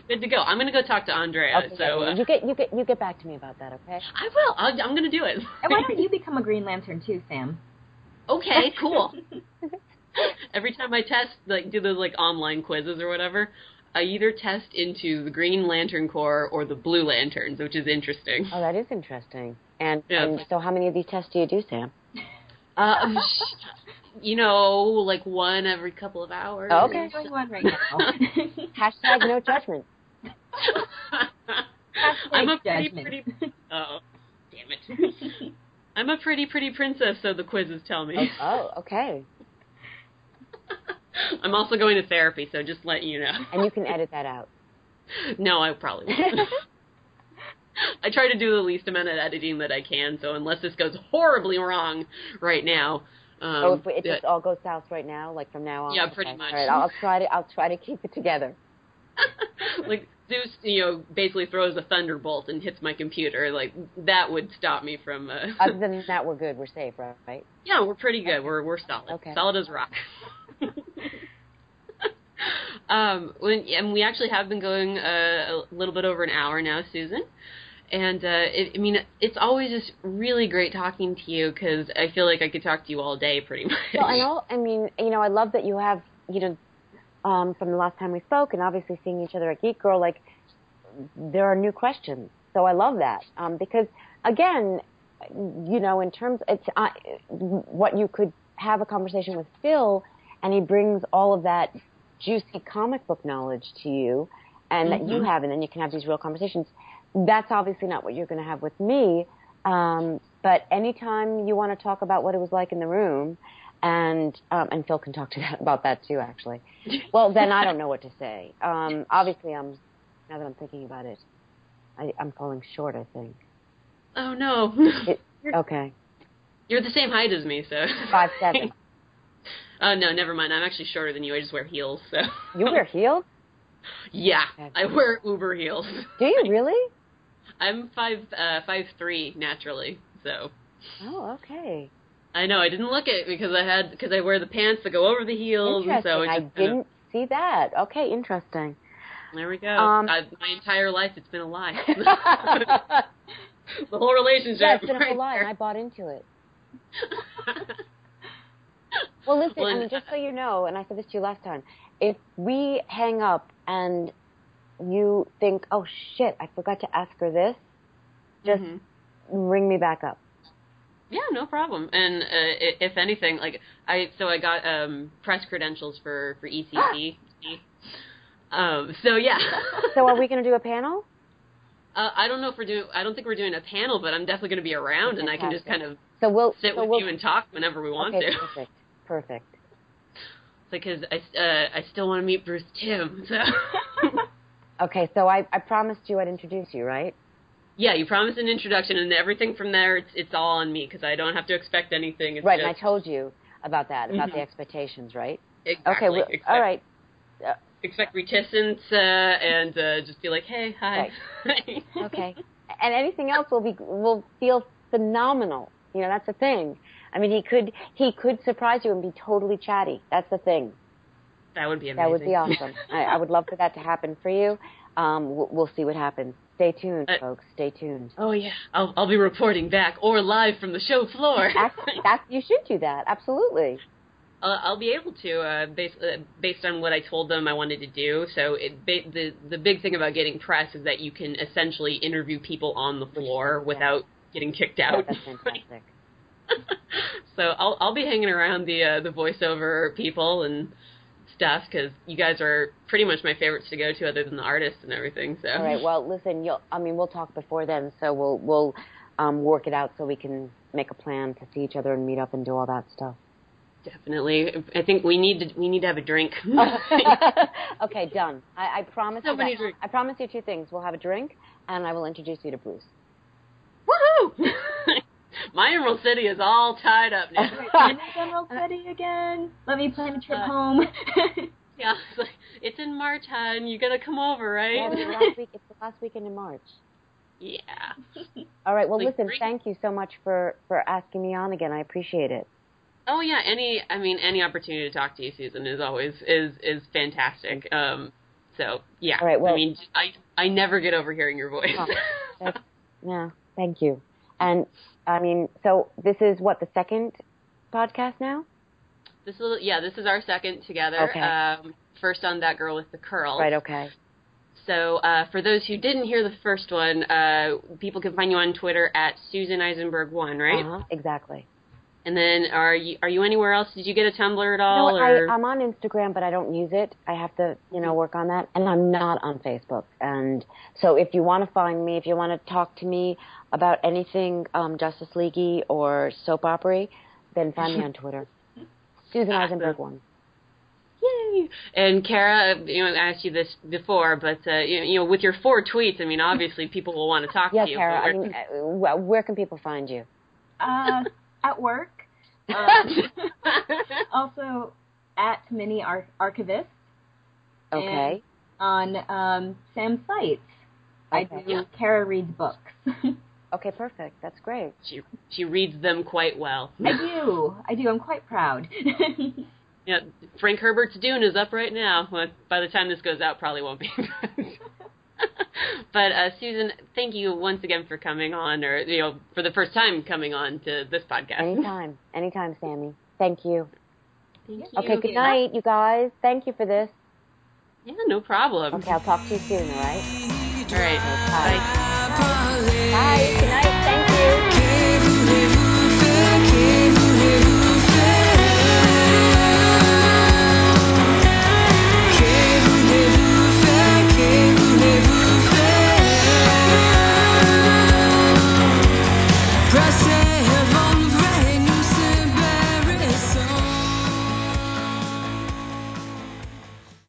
S1: good to go. I'm gonna go talk to Andrea.
S3: Okay,
S1: so uh,
S3: you get you get you get back to me about that, okay?
S1: I will. I'll, I'm gonna do it.
S2: And why don't you become a Green Lantern too, Sam?
S1: okay, cool. Every time I test, like do those like online quizzes or whatever, I either test into the Green Lantern Corps or the Blue Lanterns, which is interesting.
S3: Oh, that is interesting. And,
S1: Yeah.
S3: and so, how many of these tests do you do, Sam?
S1: Um, you know, like one every couple of hours.
S3: Oh, okay.
S2: I'm doing one right now.
S3: Hashtag no judgment.
S1: I'm a pretty,
S2: judgment.
S1: pretty. Oh, damn it! I'm a pretty, pretty princess, so the quizzes tell me.
S3: Oh, oh okay.
S1: I'm also going to therapy, so just let you know.
S3: And you can edit that out.
S1: No, I probably won't. I try to do the least amount of editing that I can, so unless this goes horribly wrong right now. Um,
S3: oh, if it just all goes south right now, like from now on.
S1: Yeah,
S3: Okay.
S1: pretty much.
S3: All right, I'll try to I'll try to keep it together.
S1: like Zeus, you know, basically throws a thunderbolt and hits my computer. Like that would stop me from. Uh,
S3: Other than that, we're good. We're safe, right?
S1: yeah, we're pretty good. We're we're solid.
S3: Okay.
S1: Solid as rock. um, when and we actually have been going uh, a little bit over an hour now, Susan. And uh, it, I mean, it's always just really great talking to you because I feel like I could talk to you all day, pretty much.
S3: Well, I know. I mean, you know, I love that you have, you know, um, from the last time we spoke, and obviously seeing each other at Geek Girl, like there are new questions. So I love that um, because, again, you know, in terms, it's uh, what you could have a conversation with Phil, and he brings all of that juicy comic book knowledge to you, and that you have, and then you can have these real conversations. That's obviously not what you're going to have with me. Um, but anytime you want to talk about what it was like in the room, and um, and Phil can talk to that about that too, actually. Well, then I don't know what to say. Um, obviously, I'm now that I'm thinking about it, I, I'm falling short. I think.
S1: oh no,
S3: It, okay,
S1: you're the same height as me, so
S3: five seven.
S1: Oh no, never mind. I'm actually shorter than you. I just wear heels. So
S3: You wear heels?
S1: yeah. I wear Uber heels.
S3: Do you really?
S1: I'm five uh, five three naturally, so
S3: Oh, okay.
S1: I know I didn't look it because I had because I wear the pants that go over the heels, and so
S3: I
S1: just of-
S3: didn't see that. Okay, interesting.
S1: there we go.
S3: Um,
S1: I, my entire life it's been a lie. the whole relationship.
S3: Yeah, it's been a
S1: right
S3: whole lie, and. I bought into it. Well, listen,
S1: Well,
S3: I mean, just so you know, and I said this to you last time, if we hang up and you think, oh shit, I forgot to ask her this, just
S1: Mhm.
S3: ring me back up.
S1: Yeah, no problem. And uh, if anything, like I, so I got um, press credentials for for ECC. um, so yeah.
S3: So, are we going to do a panel?
S1: Uh, I don't know if we're doing. I don't think we're doing a panel, but I'm definitely going to be around, and I can just kind of
S3: So we'll
S1: sit
S3: so
S1: with
S3: we'll,
S1: you and talk whenever we want
S3: okay,
S1: to.
S3: perfect, perfect.
S1: Because I, uh, I still want to meet Bruce Timm. So
S3: Okay, so I, I promised you I'd introduce you, right?
S1: yeah, you promised an introduction, and everything from there, it's it's all on me because I don't have to expect anything. It's
S3: Right, and I told you about that, about
S1: Mhm.
S3: the expectations, right?
S1: exactly.
S3: Okay, well,
S1: expect,
S3: all right.
S1: Expect reticence uh, and uh, just be like, hey, hi.
S3: Okay. and anything else will be will feel phenomenal. You know, that's the thing. I mean, he could he could surprise you and be totally chatty. That's the thing.
S1: That would be amazing.
S3: That would be awesome. I, I would love for that to happen for you. Um, we'll, we'll see what happens. Stay tuned,
S1: Uh,
S3: folks. Stay tuned.
S1: oh yeah, I'll I'll be reporting back or live from the show floor.
S3: That's, that's, you should do that. Absolutely.
S1: Uh, I'll be able to, uh, based uh, based on what I told them I wanted to do. So it, ba- the the big thing about getting press is that you can essentially interview people on the floor without getting kicked
S3: Yeah,
S1: out.
S3: that's fantastic.
S1: so I'll I'll be hanging around the uh, the voiceover people and stuff because you guys are pretty much my favorites to go to, other than the artists and everything. So
S3: All right. Well, listen. You'll. I mean, we'll talk before then, so we'll we'll um, work it out so we can make a plan to see each other and meet up and do all that stuff.
S1: definitely, I think we need to we need to have a drink.
S3: okay, done. I, I promise
S1: So
S3: you.
S1: many
S3: that-. I promise you two things. We'll have a drink, and I will introduce you to Bruce.
S1: Woohoo! My Emerald City is all tied up now.
S2: When is Emerald City again? Let me plan a trip
S1: Uh,
S2: home.
S1: yeah, it's, like, it's in March, hon. You gotta come over,
S3: Yeah,
S1: right?
S3: it's the last week. It's the last weekend in March.
S1: yeah.
S3: All right. Well,
S1: Like,
S3: listen.
S1: great.
S3: Thank you so much for for asking me on again. I appreciate it.
S1: Oh yeah, any I mean any opportunity to talk to you, Susan, is always is is fantastic. Um, so yeah,
S3: All right, well-
S1: I mean I I never get over hearing your voice.
S3: Oh, Yeah. Thank you. And I mean, so this is what the second podcast now.
S1: this is yeah, this is our second together.
S3: Okay.
S1: Um, first on that girl with the curls.
S3: Right. Okay.
S1: So uh, for those who didn't hear the first one, uh, people can find you on Twitter at Susan Eisenberg one, right?
S3: Uh-huh, exactly.
S1: And then are you are you anywhere else? Did you get a Tumblr at
S3: No,
S1: all?
S3: I, I'm on Instagram, but I don't use it. I have to, you know, work on that. And I'm not on Facebook. And so if you want to find me, if you want to talk to me about anything um, Justice League or soap opera, then find me on Twitter. Susan Eisenberg one.
S1: Yay! And Kara, you know, I asked you this before, but uh, you, know, you know, with your four tweets, I mean, obviously people will want to talk
S3: Yeah,
S1: to you.
S3: Yeah, Kara.
S1: but
S3: I
S1: where-
S3: mean, uh, where, where can people find you?
S2: uh, at work. Um, also at Mini Ar- Archivist
S3: Okay.
S2: on um, Sam's site. I do
S1: Yeah.
S2: Kara reads books.
S3: Okay. Perfect. That's great.
S1: she she reads them quite well.
S2: I do. I do. I'm quite proud.
S1: Yeah, Frank Herbert's Dune is up right now. Well, by the time this goes out, probably won't be. but uh, Susan, thank you once again for coming on, or you know, for the first time coming on to this podcast.
S3: Anytime. Anytime, Sammy. Thank you.
S1: Thank you.
S3: Okay. Good night, you guys. Thank you for this.
S1: Yeah, no problem.
S3: Okay. I'll talk to you soon. All right.
S1: All right.
S3: Bye.
S1: Bye.
S3: Night.